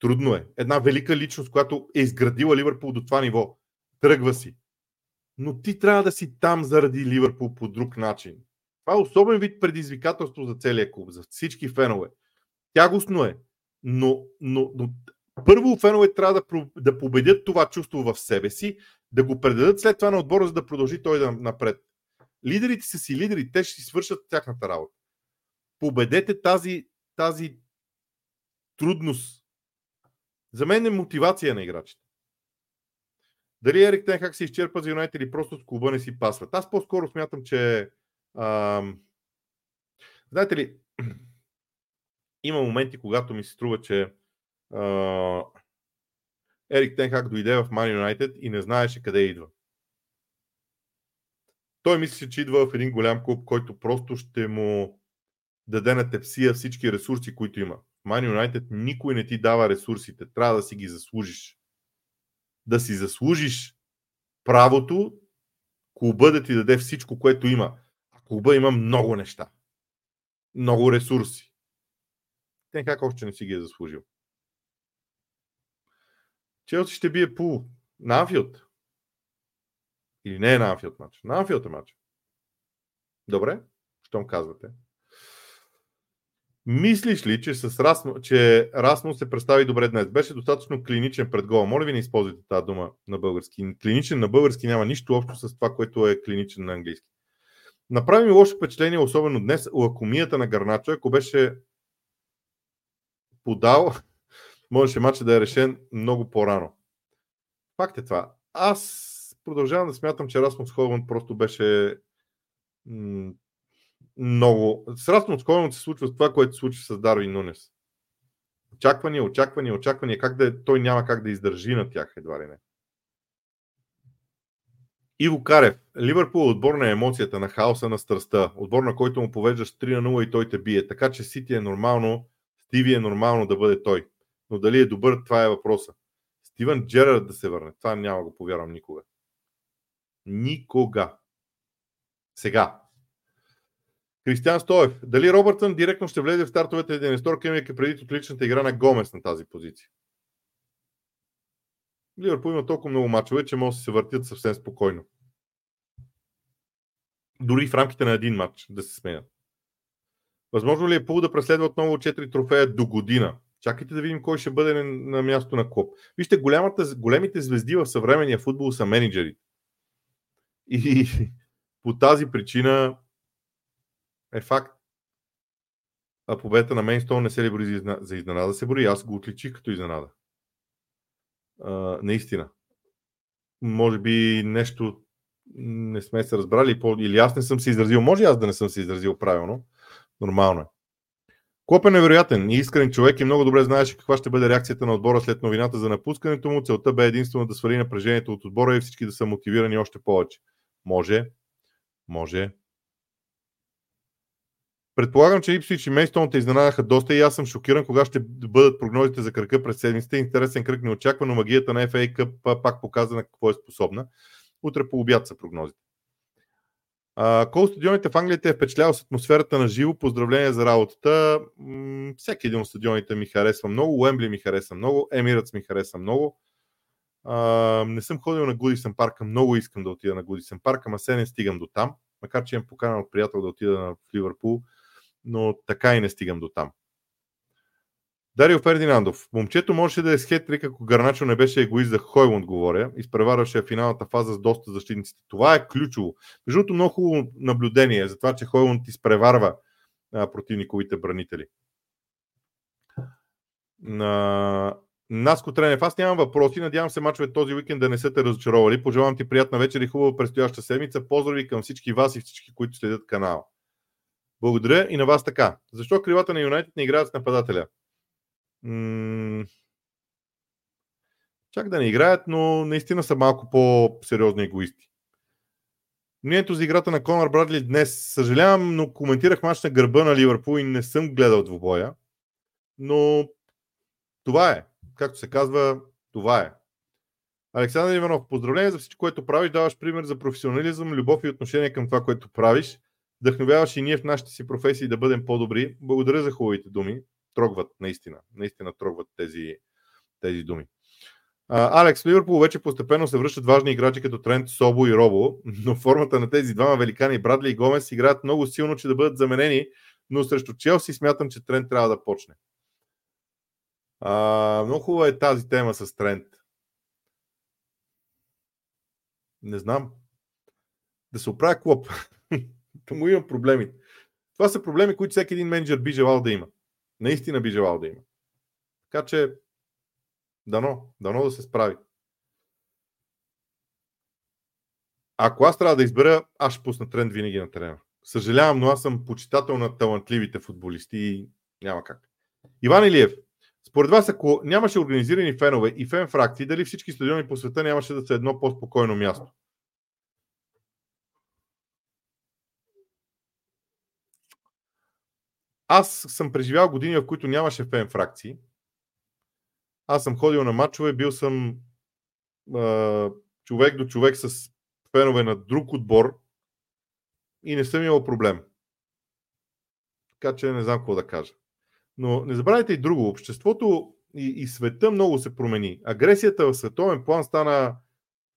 Трудно е. Една велика личност, която е изградила Ливърпул до това ниво. Тръгва си. Но ти трябва да си там заради Ливърпул по друг начин. Това е особен вид предизвикателство за целия клуб, за всички фенове. Тягостно е, но, но, но първо фенове трябва да, да победят това чувство в себе си, да го предадат след това на отбора, за да продължи той да напред. Лидерите са си лидери, те ще си свършат тяхната работа. Победете тази, тази трудност. За мен е мотивация на играчите. Дали Ерик Тен как се изчерпа за Юнайтед или просто с клуба не си пасват. Аз по-скоро смятам, че ам... знаете ли, има моменти, когато ми се струва, че а... Ерик Тенхак дойде в Ман Юнайтед и не знаеше къде идва. Той мисли, че идва в един голям клуб, който просто ще му даде на тепсия всички ресурси, които има. В Ман Юнайтед никой не ти дава ресурсите. Трябва да си ги заслужиш. Да си заслужиш правото клуба да ти даде всичко, което има. А клуба има много неща. Много ресурси. Те как още не си ги е заслужил. Челси ще бие по на Анфилд. Или не е на Анфилд матч. На Анфилд е матч. Добре, щом казвате. Мислиш ли, че, с Расмо, че Расмо се представи добре днес? Беше достатъчно клиничен пред гола. Моля ви не използвайте тази дума на български. Клиничен на български няма нищо общо с това, което е клиничен на английски. Направи ми лошо впечатление, особено днес, лакомията на Гарначо, ако беше подал можеше матча да е решен много по-рано. Факт е това. Аз продължавам да смятам, че Расмус Хойман просто беше много... С Расмус Хойман се случва с това, което се случи с Дарвин Нунес. Очаквания, очаквания, очаквания. Как да, е, той няма как да издържи на тях, едва ли не. Иво Карев. Ливърпул отбор на емоцията, на хаоса, на страстта. Отбор, на който му повеждаш 3 на 0 и той те бие. Така че Сити е нормално, Стиви е нормално да бъде той. Но дали е добър, това е въпроса. Стивън Джерард да се върне. Това няма го повярвам никога. Никога. Сега. Кристиан Стоев. Дали Робъртън директно ще влезе в стартовете 11 имайки преди отличната игра на Гомес на тази позиция? Ливърпул има толкова много мачове, че може да се въртят съвсем спокойно. Дори в рамките на един матч да се сменят. Възможно ли е Пул да преследва отново 4 трофея до година? Чакайте да видим кой ще бъде на, място на клуб. Вижте, голямата, големите звезди в съвременния футбол са менеджерите. И по тази причина е факт. А победата на Мейнстон не се ли бори за изненада? Се бори. Аз го отличих като изненада. А, наистина. Може би нещо не сме се разбрали или аз не съм се изразил. Може аз да не съм се изразил правилно. Нормално е. Клоп е невероятен и искрен човек и много добре знаеше каква ще бъде реакцията на отбора след новината за напускането му. Целта бе единствено да свали напрежението от отбора и всички да са мотивирани още повече. Може, може. Предполагам, че Ипсвич и Мейстон те изненадаха доста и аз съм шокиран кога ще бъдат прогнозите за кръга през седмицата. Интересен кръг не очаква, но магията на FA Cup пак показва на какво е способна. Утре по обяд са прогнозите. Кол стадионите в Англия те е впечатлява с атмосферата на живо. Поздравления за работата. М- всеки един от стадионите ми харесва много. Уембли ми хареса много. Емиратс ми хареса много. А, не съм ходил на Гудисън парка, много искам да отида на Гудисън парка, ама се не стигам до там, макар че имам поканал от приятел да отида в Ливърпул, но така и не стигам до там. Дарио Фердинандов. Момчето можеше да е с хетрик, ако Гарначо не беше егоист за Хойланд, говоря. Изпреварваше финалната фаза с доста защитниците. Това е ключово. Между другото, много хубаво наблюдение за това, че Хойланд изпреварва а, противниковите бранители. На... Наско Тренев, аз нямам въпроси. Надявам се мачове този уикенд да не са те разочаровали. Пожелавам ти приятна вечер и хубава предстояща седмица. Поздрави към всички вас и всички, които следят канала. Благодаря и на вас така. Защо кривата на Юнайтед не играят с нападателя? Чак да не играят, но наистина са малко по-сериозни егоисти. Мнението за играта на Конор Брадли днес, съжалявам, но коментирах мач на гърба на Ливърпул и не съм гледал двубоя. Но това е. Както се казва, това е. Александър Иванов, поздравление за всичко, което правиш. Даваш пример за професионализъм, любов и отношение към това, което правиш. Вдъхновяваш и ние в нашите си професии да бъдем по-добри. Благодаря за хубавите думи. Трогват, наистина. Наистина трогват тези, тези думи. Алекс, Ливърпул вече постепенно се връщат важни играчи като Трент, Собо и Робо, но формата на тези двама великани, Брадли и Гомес, играят много силно, че да бъдат заменени, но срещу Челси смятам, че Трент трябва да почне. А, много хубава е тази тема с Трент. Не знам. Да се оправя клоп. му има проблеми. Това са проблеми, които всеки един менеджер би желал да има. Наистина би желал да има. Така че, дано, дано да се справи. Ако аз трябва да избера, аз ще пусна тренд винаги на терена. Съжалявам, но аз съм почитател на талантливите футболисти и няма как. Иван Илиев, според вас, ако нямаше организирани фенове и фен фракции, дали всички стадиони по света нямаше да са едно по-спокойно място? Аз съм преживял години, в които нямаше фен фракции. Аз съм ходил на матчове, бил съм а, човек до човек с фенове на друг отбор и не съм имал проблем. Така че не знам какво да кажа. Но не забравяйте и друго. Обществото и, и света много се промени. Агресията в световен план стана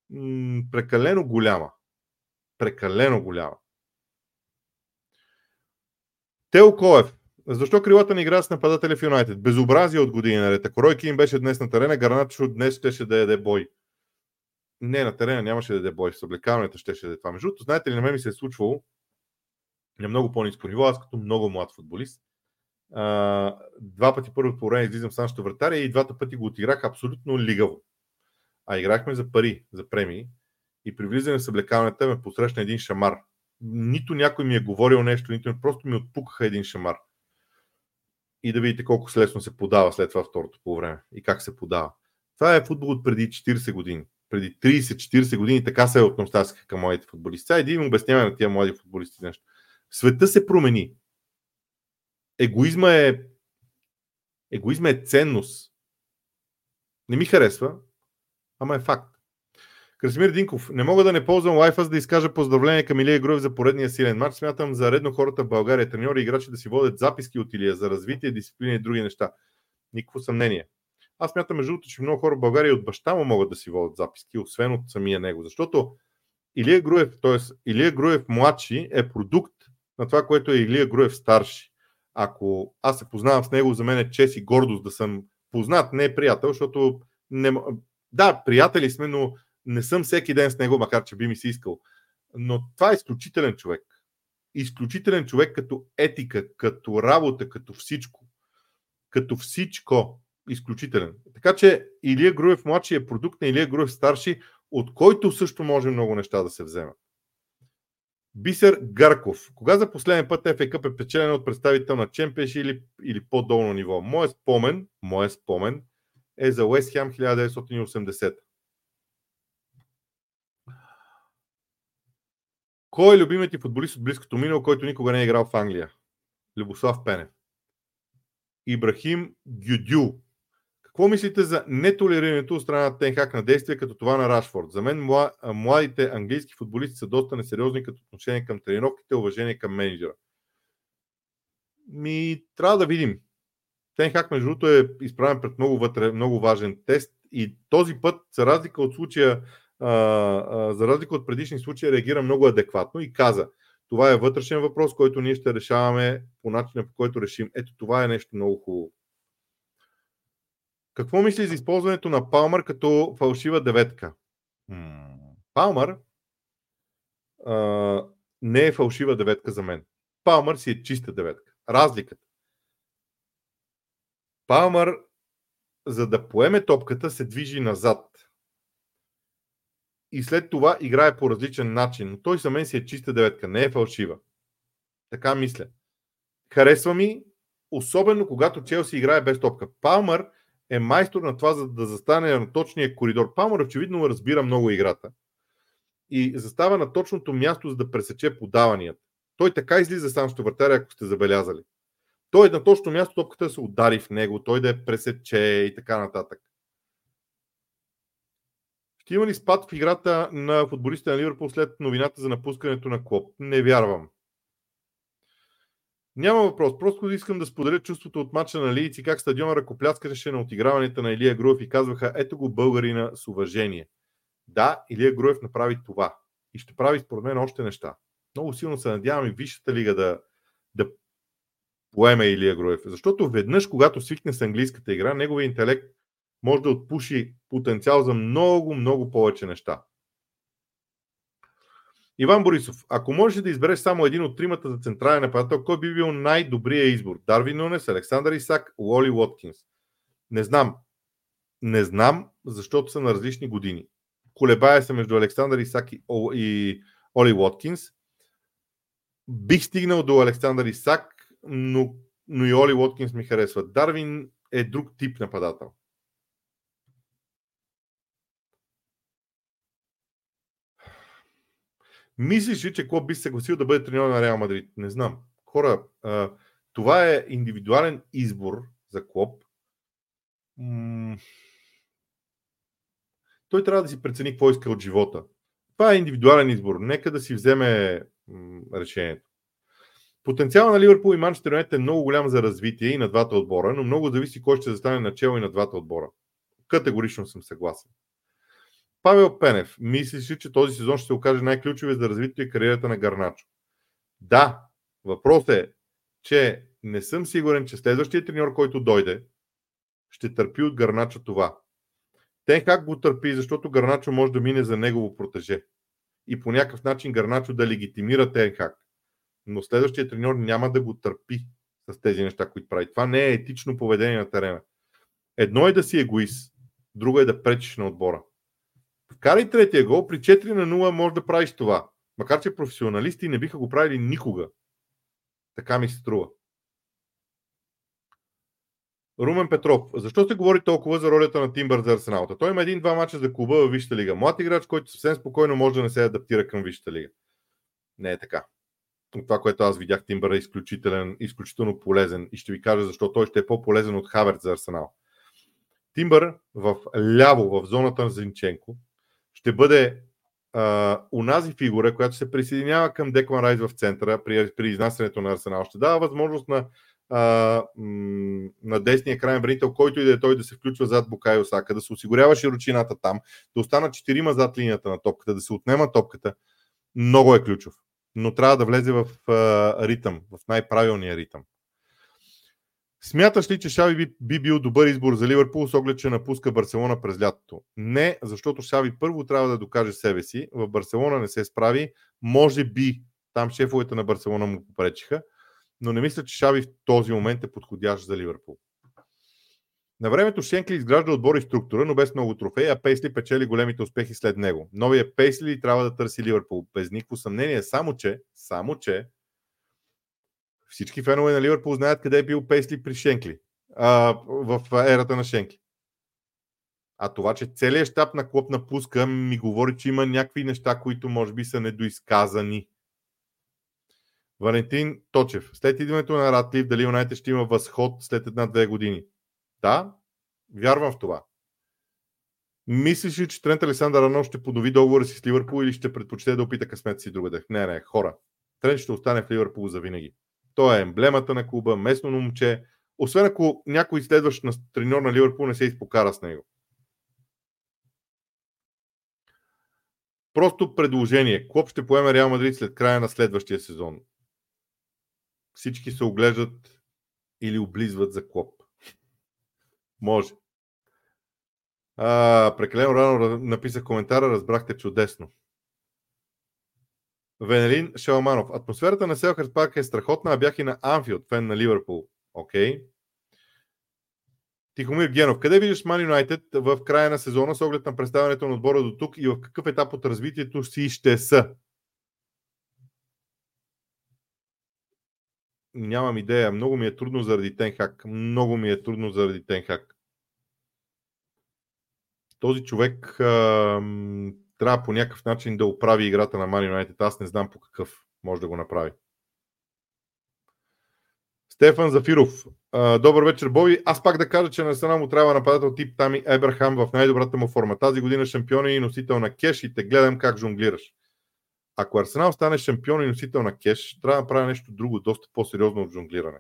м- прекалено голяма. Прекалено голяма. Тео Коев. Защо крилата не играят с нападатели в Юнайтед? Безобразие от години наред. Ако Рой Кин беше днес на терена, Гарначо днес щеше да яде бой. Не, на терена нямаше да яде бой. В облекаването щеше да яде това. Между другото, знаете ли, на мен ми се е случвало на много по-низко ниво, аз като много млад футболист, А, два пъти първо по време излизам с нашата вратаря и двата пъти го отиграх абсолютно лигаво. А играхме за пари, за премии. И при влизане в съблекаването ме посрещна един шамар. Нито някой ми е говорил нещо, нито просто ми отпукаха един шамар. И да видите колко лесно се подава след това второто по време и как се подава. Това е футбол от преди 40 години. Преди 30-40 години така се относяха към младите футболисти. Сега един обясняваме на тия млади футболисти нещо. Света се промени. Егоизма е егоизма е ценност. Не ми харесва, ама е факт. Красимир Динков, не мога да не ползвам лайфа, за да изкажа поздравление към Илия Груев за поредния силен матч. Смятам за редно хората в България, треньори и играчи да си водят записки от Илия за развитие, дисциплина и други неща. Никакво съмнение. Аз смятам, между другото, че много хора в България от баща му могат да си водят записки, освен от самия него. Защото Илия Груев, т.е. Илия Груев младши е продукт на това, което е Илия Груев старши. Ако аз се познавам с него, за мен е чест и гордост да съм познат, не е приятел, защото не... да, приятели сме, но не съм всеки ден с него, макар че би ми се искал. Но това е изключителен човек. Изключителен човек като етика, като работа, като всичко. Като всичко. Изключителен. Така че Илия Груев младши е продукт на Илия Груев старши, от който също може много неща да се вземат. Бисер Гарков. Кога за последен път FA Cup е печелен от представител на Чемпионши или, или по-долно ниво? Моят спомен, моят спомен е за Уест Хем 1980. Кой е любимият ти футболист от близкото минало, който никога не е играл в Англия? Любослав Пенев. Ибрахим Гюдю. Какво мислите за нетолерирането от страна на Тенхак на действие като това на Рашфорд? За мен младите английски футболисти са доста несериозни като отношение към тренировките, уважение към менеджера. Ми, трябва да видим. Тенхак, между другото, е изправен пред много, вътре, много важен тест и този път, за разлика от случая, за разлика от предишни случаи, реагира много адекватно и каза, това е вътрешен въпрос, който ние ще решаваме по начина, по който решим. Ето това е нещо много хубаво. Какво мисли за използването на Палмър като фалшива деветка? Палмър а, не е фалшива деветка за мен. Палмър си е чиста деветка. Разликата. Палмър, за да поеме топката, се движи назад. И след това играе по различен начин. Но той за мен си е чиста деветка, не е фалшива. Така мисля. Харесва ми, особено когато Челси играе без топка. Палмър е майстор на това, за да застане на точния коридор. Палмър очевидно разбира много играта и застава на точното място, за да пресече подаванията. Той така излиза сам ще вратаря, ако сте забелязали. Той е на точно място, топката се удари в него, той да я пресече и така нататък. Ще има ли спад в играта на футболистите на Ливърпул след новината за напускането на Клоп? Не вярвам. Няма въпрос. Просто искам да споделя чувството от мача на Лийци, как стадиона ръкопляскаше на отиграването на Илия Груев и казваха, ето го българина с уважение. Да, Илия Груев направи това. И ще прави според мен още неща. Много силно се надявам и Висшата лига да, да поеме Илия Груев. Защото веднъж, когато свикне с английската игра, неговият интелект може да отпуши потенциал за много, много повече неща. Иван Борисов, ако можеш да избереш само един от тримата за централен нападател, кой би бил най-добрият избор? Дарвин Нунес, Александър Исак, Уоли Уоткинс. Не знам. Не знам, защото са на различни години. Колебая се между Александър Исак и, и Оли Уоткинс. Бих стигнал до Александър Исак, но, но и Оли Уоткинс ми харесва. Дарвин е друг тип нападател. Мислиш ли, че Клоп би се съгласил да бъде треньор на Реал Мадрид? Не знам. Хора, а, това е индивидуален избор за Клоп. М- той трябва да си прецени какво иска от живота. Това е индивидуален избор. Нека да си вземе м- решението. Потенциала на Ливърпул и Манчестър Юнайтед е много голям за развитие и на двата отбора, но много зависи кой ще застане начало и на двата отбора. Категорично съм съгласен. Павел Пенев, мислиш ли, че този сезон ще се окаже най-ключовия за развитие и кариерата на Гарначо? Да, въпросът е, че не съм сигурен, че следващия треньор, който дойде, ще търпи от Гарначо това. Тен как го търпи, защото Гарначо може да мине за негово протеже. И по някакъв начин Гарначо да легитимира Тенхак. Но следващия треньор няма да го търпи. с тези неща, които прави. Това не е етично поведение на терена. Едно е да си егоист, друго е да пречиш на отбора. Вкарай третия гол, при 4 на 0 може да правиш това. Макар, че професионалисти не биха го правили никога. Така ми се струва. Румен Петров. Защо се говори толкова за ролята на Тимбър за Арсеналта? Той има един-два мача за клуба в Висшата лига. Млад играч, който съвсем спокойно може да не се адаптира към Висшата лига. Не е така. От това, което аз видях, Тимбър е изключителен, изключително полезен и ще ви кажа защо той ще е по-полезен от Хаверт за Арсенал. Тимбър в ляво, в зоната на Зинченко, ще бъде а, унази фигура, която се присъединява към Деклан Райс в центъра при, при изнасянето на Арсенал. Ще дава възможност на, а, на десния крайен вранител, който и да е той да се включва зад Букай Осака, да се осигурява широчината там, да останат четирима зад линията на топката, да се отнема топката. Много е ключов. Но трябва да влезе в а, ритъм, в най-правилния ритъм. Смяташ ли, че Шави би, би бил добър избор за Ливърпул с оглед, че напуска Барселона през лятото? Не, защото Шави първо трябва да докаже себе си. В Барселона не се справи. Може би там шефовете на Барселона му попречиха, но не мисля, че Шави в този момент е подходящ за Ливърпул. На времето Шенкли изгражда отбор и структура, но без много трофеи, а Пейсли печели големите успехи след него. Новия Пейсли трябва да търси Ливърпул. Без никакво съмнение, само че, само че всички фенове на Ливърпул знаят къде е бил Пейсли при Шенкли. А, в ерата на Шенкли. А това, че целият щаб на клуб напуска, ми говори, че има някакви неща, които може би са недоизказани. Валентин Точев. След идването на Ратлив, дали Юнайтед ще има възход след една-две години? Да, вярвам в това. Мислиш ли, че Трент Александър Арнолд ще поднови договора си с Ливърпул или ще предпочете да опита късмет си другаде? Не, не, хора. Трент ще остане в Ливърпул за винаги. Той е емблемата на клуба, местно момче. Освен ако някой следващ на треньор на Ливърпул не се изпокара с него. Просто предложение. Клоп ще поеме Реал Мадрид след края на следващия сезон. Всички се оглеждат или облизват за Клоп. Може. А, прекалено рано написах коментара, разбрахте чудесно. Венелин Шаламанов. Атмосферата на Селхърс Парк е страхотна, а бях и на Анфилд, фен на Ливърпул. Окей. Okay. Тихомир Генов. Къде виждаш Ман Юнайтед в края на сезона с оглед на представянето на отбора до тук и в какъв етап от развитието си ще са? Нямам идея. Много ми е трудно заради Тенхак. Много ми е трудно заради Тенхак. Този човек трябва по някакъв начин да оправи играта на Man United. Аз не знам по какъв може да го направи. Стефан Зафиров. Добър вечер, Боби. Аз пак да кажа, че на страна му трябва нападател тип Тами Ебрахам в най-добрата му форма. Тази година шампион и носител на кеш и те гледам как жонглираш. Ако Арсенал стане шампион и носител на кеш, трябва да направя нещо друго, доста по-сериозно от жонглиране.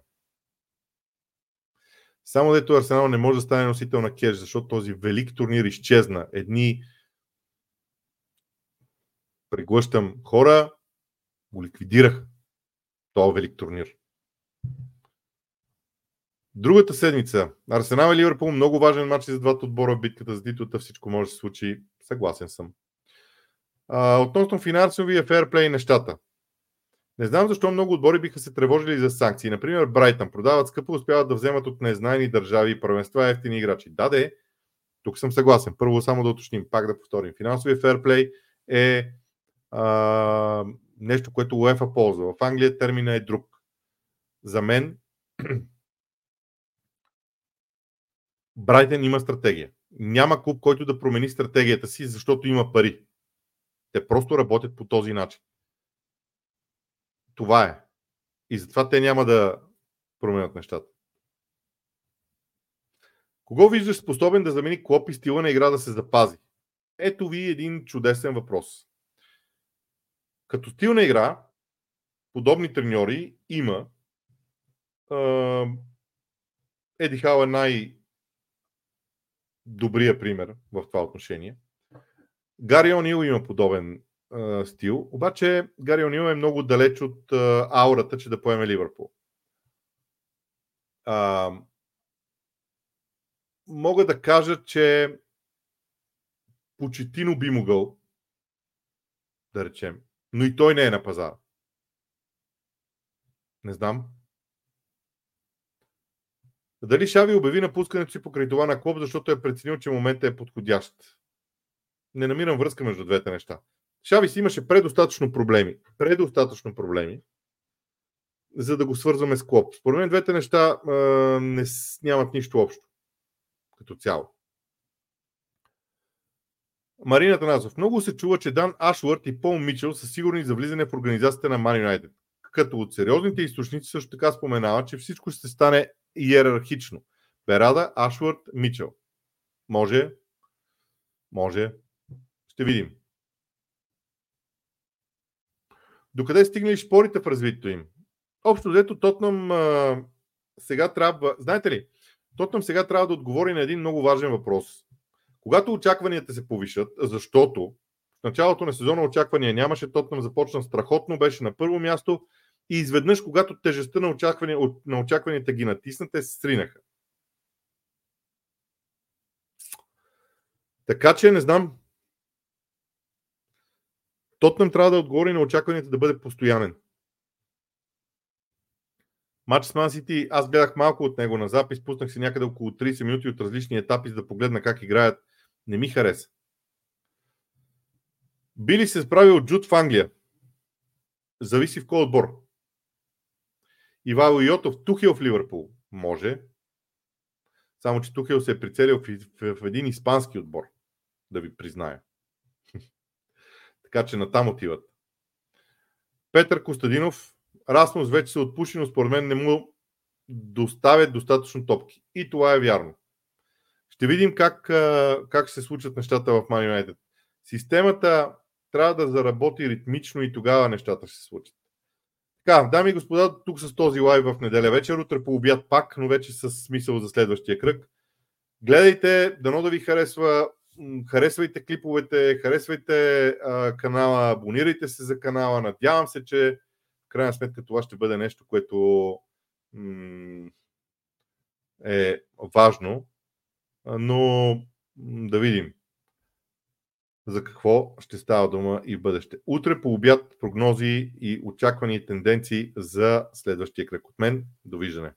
Само дето Арсенал не може да стане носител на кеш, защото този велик турнир изчезна. Едни преглъщам хора, го ликвидираха. Това велик турнир. Другата седмица. Арсенал и Ливърпул. Много важен матч за двата отбора битката за титлата. Всичко може да се случи. Съгласен съм. А, относно финансовия фейрплей нещата. Не знам защо много отбори биха се тревожили за санкции. Например, Брайтън продават скъпо, успяват да вземат от незнайни държави и първенства ефтини играчи. Да, де, тук съм съгласен. Първо само да уточним, пак да повторим. Финансовия фейрплей е а, нещо, което УЕФА ползва. В Англия термина е друг. За мен Брайтън има стратегия. Няма клуб, който да промени стратегията си, защото има пари. Те просто работят по този начин. Това е. И затова те няма да променят нещата. Кого виждаш способен да замени Клоп и стила на игра да се запази? Ето ви един чудесен въпрос. Като стил на игра, подобни треньори има. Еди Хал е най- добрия пример в това отношение. Гари Онил има подобен а, стил, обаче Гари Онил е много далеч от а, аурата, че да поеме Ливърпул. А, мога да кажа, че Почетино би могъл, да речем, но и той не е на пазара. Не знам. Дали Шави обяви напускането си покрай това на клуб, защото е преценил, че момента е подходящ? Не намирам връзка между двете неща. Шави си имаше предостатъчно проблеми. Предостатъчно проблеми, за да го свързваме с Клоп. Според мен двете неща а, не, нямат нищо общо. Като цяло. Марина Танасов. Много се чува, че Дан Ашвард и Пол Мичел са сигурни за влизане в организацията на Man United. Като от сериозните източници също така споменава, че всичко ще стане иерархично. Берада, Ашвард, Мичел. Може. Може. Ще видим. Докъде стигнали спорите в развитието им? Общо взето Тотнам а, сега трябва... Знаете ли, Тотнам сега трябва да отговори на един много важен въпрос. Когато очакванията се повишат, защото в началото на сезона очаквания нямаше, Тотнам започна страхотно, беше на първо място и изведнъж, когато тежестта на, очаквания, на очакванията ги натиснат, те се сринаха. Така че не знам. Тотнам трябва да отговори на очакванията да бъде постоянен. Матч с Ман Сити, аз гледах малко от него на запис, пуснах си някъде около 30 минути от различни етапи, за да погледна как играят. Не ми хареса. Би ли се справил Джуд в Англия? Зависи в кой отбор. Ивайло Йотов, Тухел в Ливърпул? Може. Само, че Тухел се е прицелил в, в, в един испански отбор, да ви призная. така че натам отиват. Петър Костадинов, Расмус вече се отпуши, но според мен не му доставят достатъчно топки. И това е вярно. Ще видим как, как се случат нещата в Man United. Системата трябва да заработи ритмично и тогава нещата ще се случат. Така, дами и господа, тук с този лайв в неделя вечер, утре по обяд пак, но вече с смисъл за следващия кръг. Гледайте, дано да ви харесва, харесвайте клиповете, харесвайте а, канала, абонирайте се за канала. Надявам се, че в крайна сметка това ще бъде нещо, което м- е важно, но да видим за какво ще става дума и бъдеще. Утре по обяд прогнози и очаквани тенденции за следващия кръг от мен. Довиждане!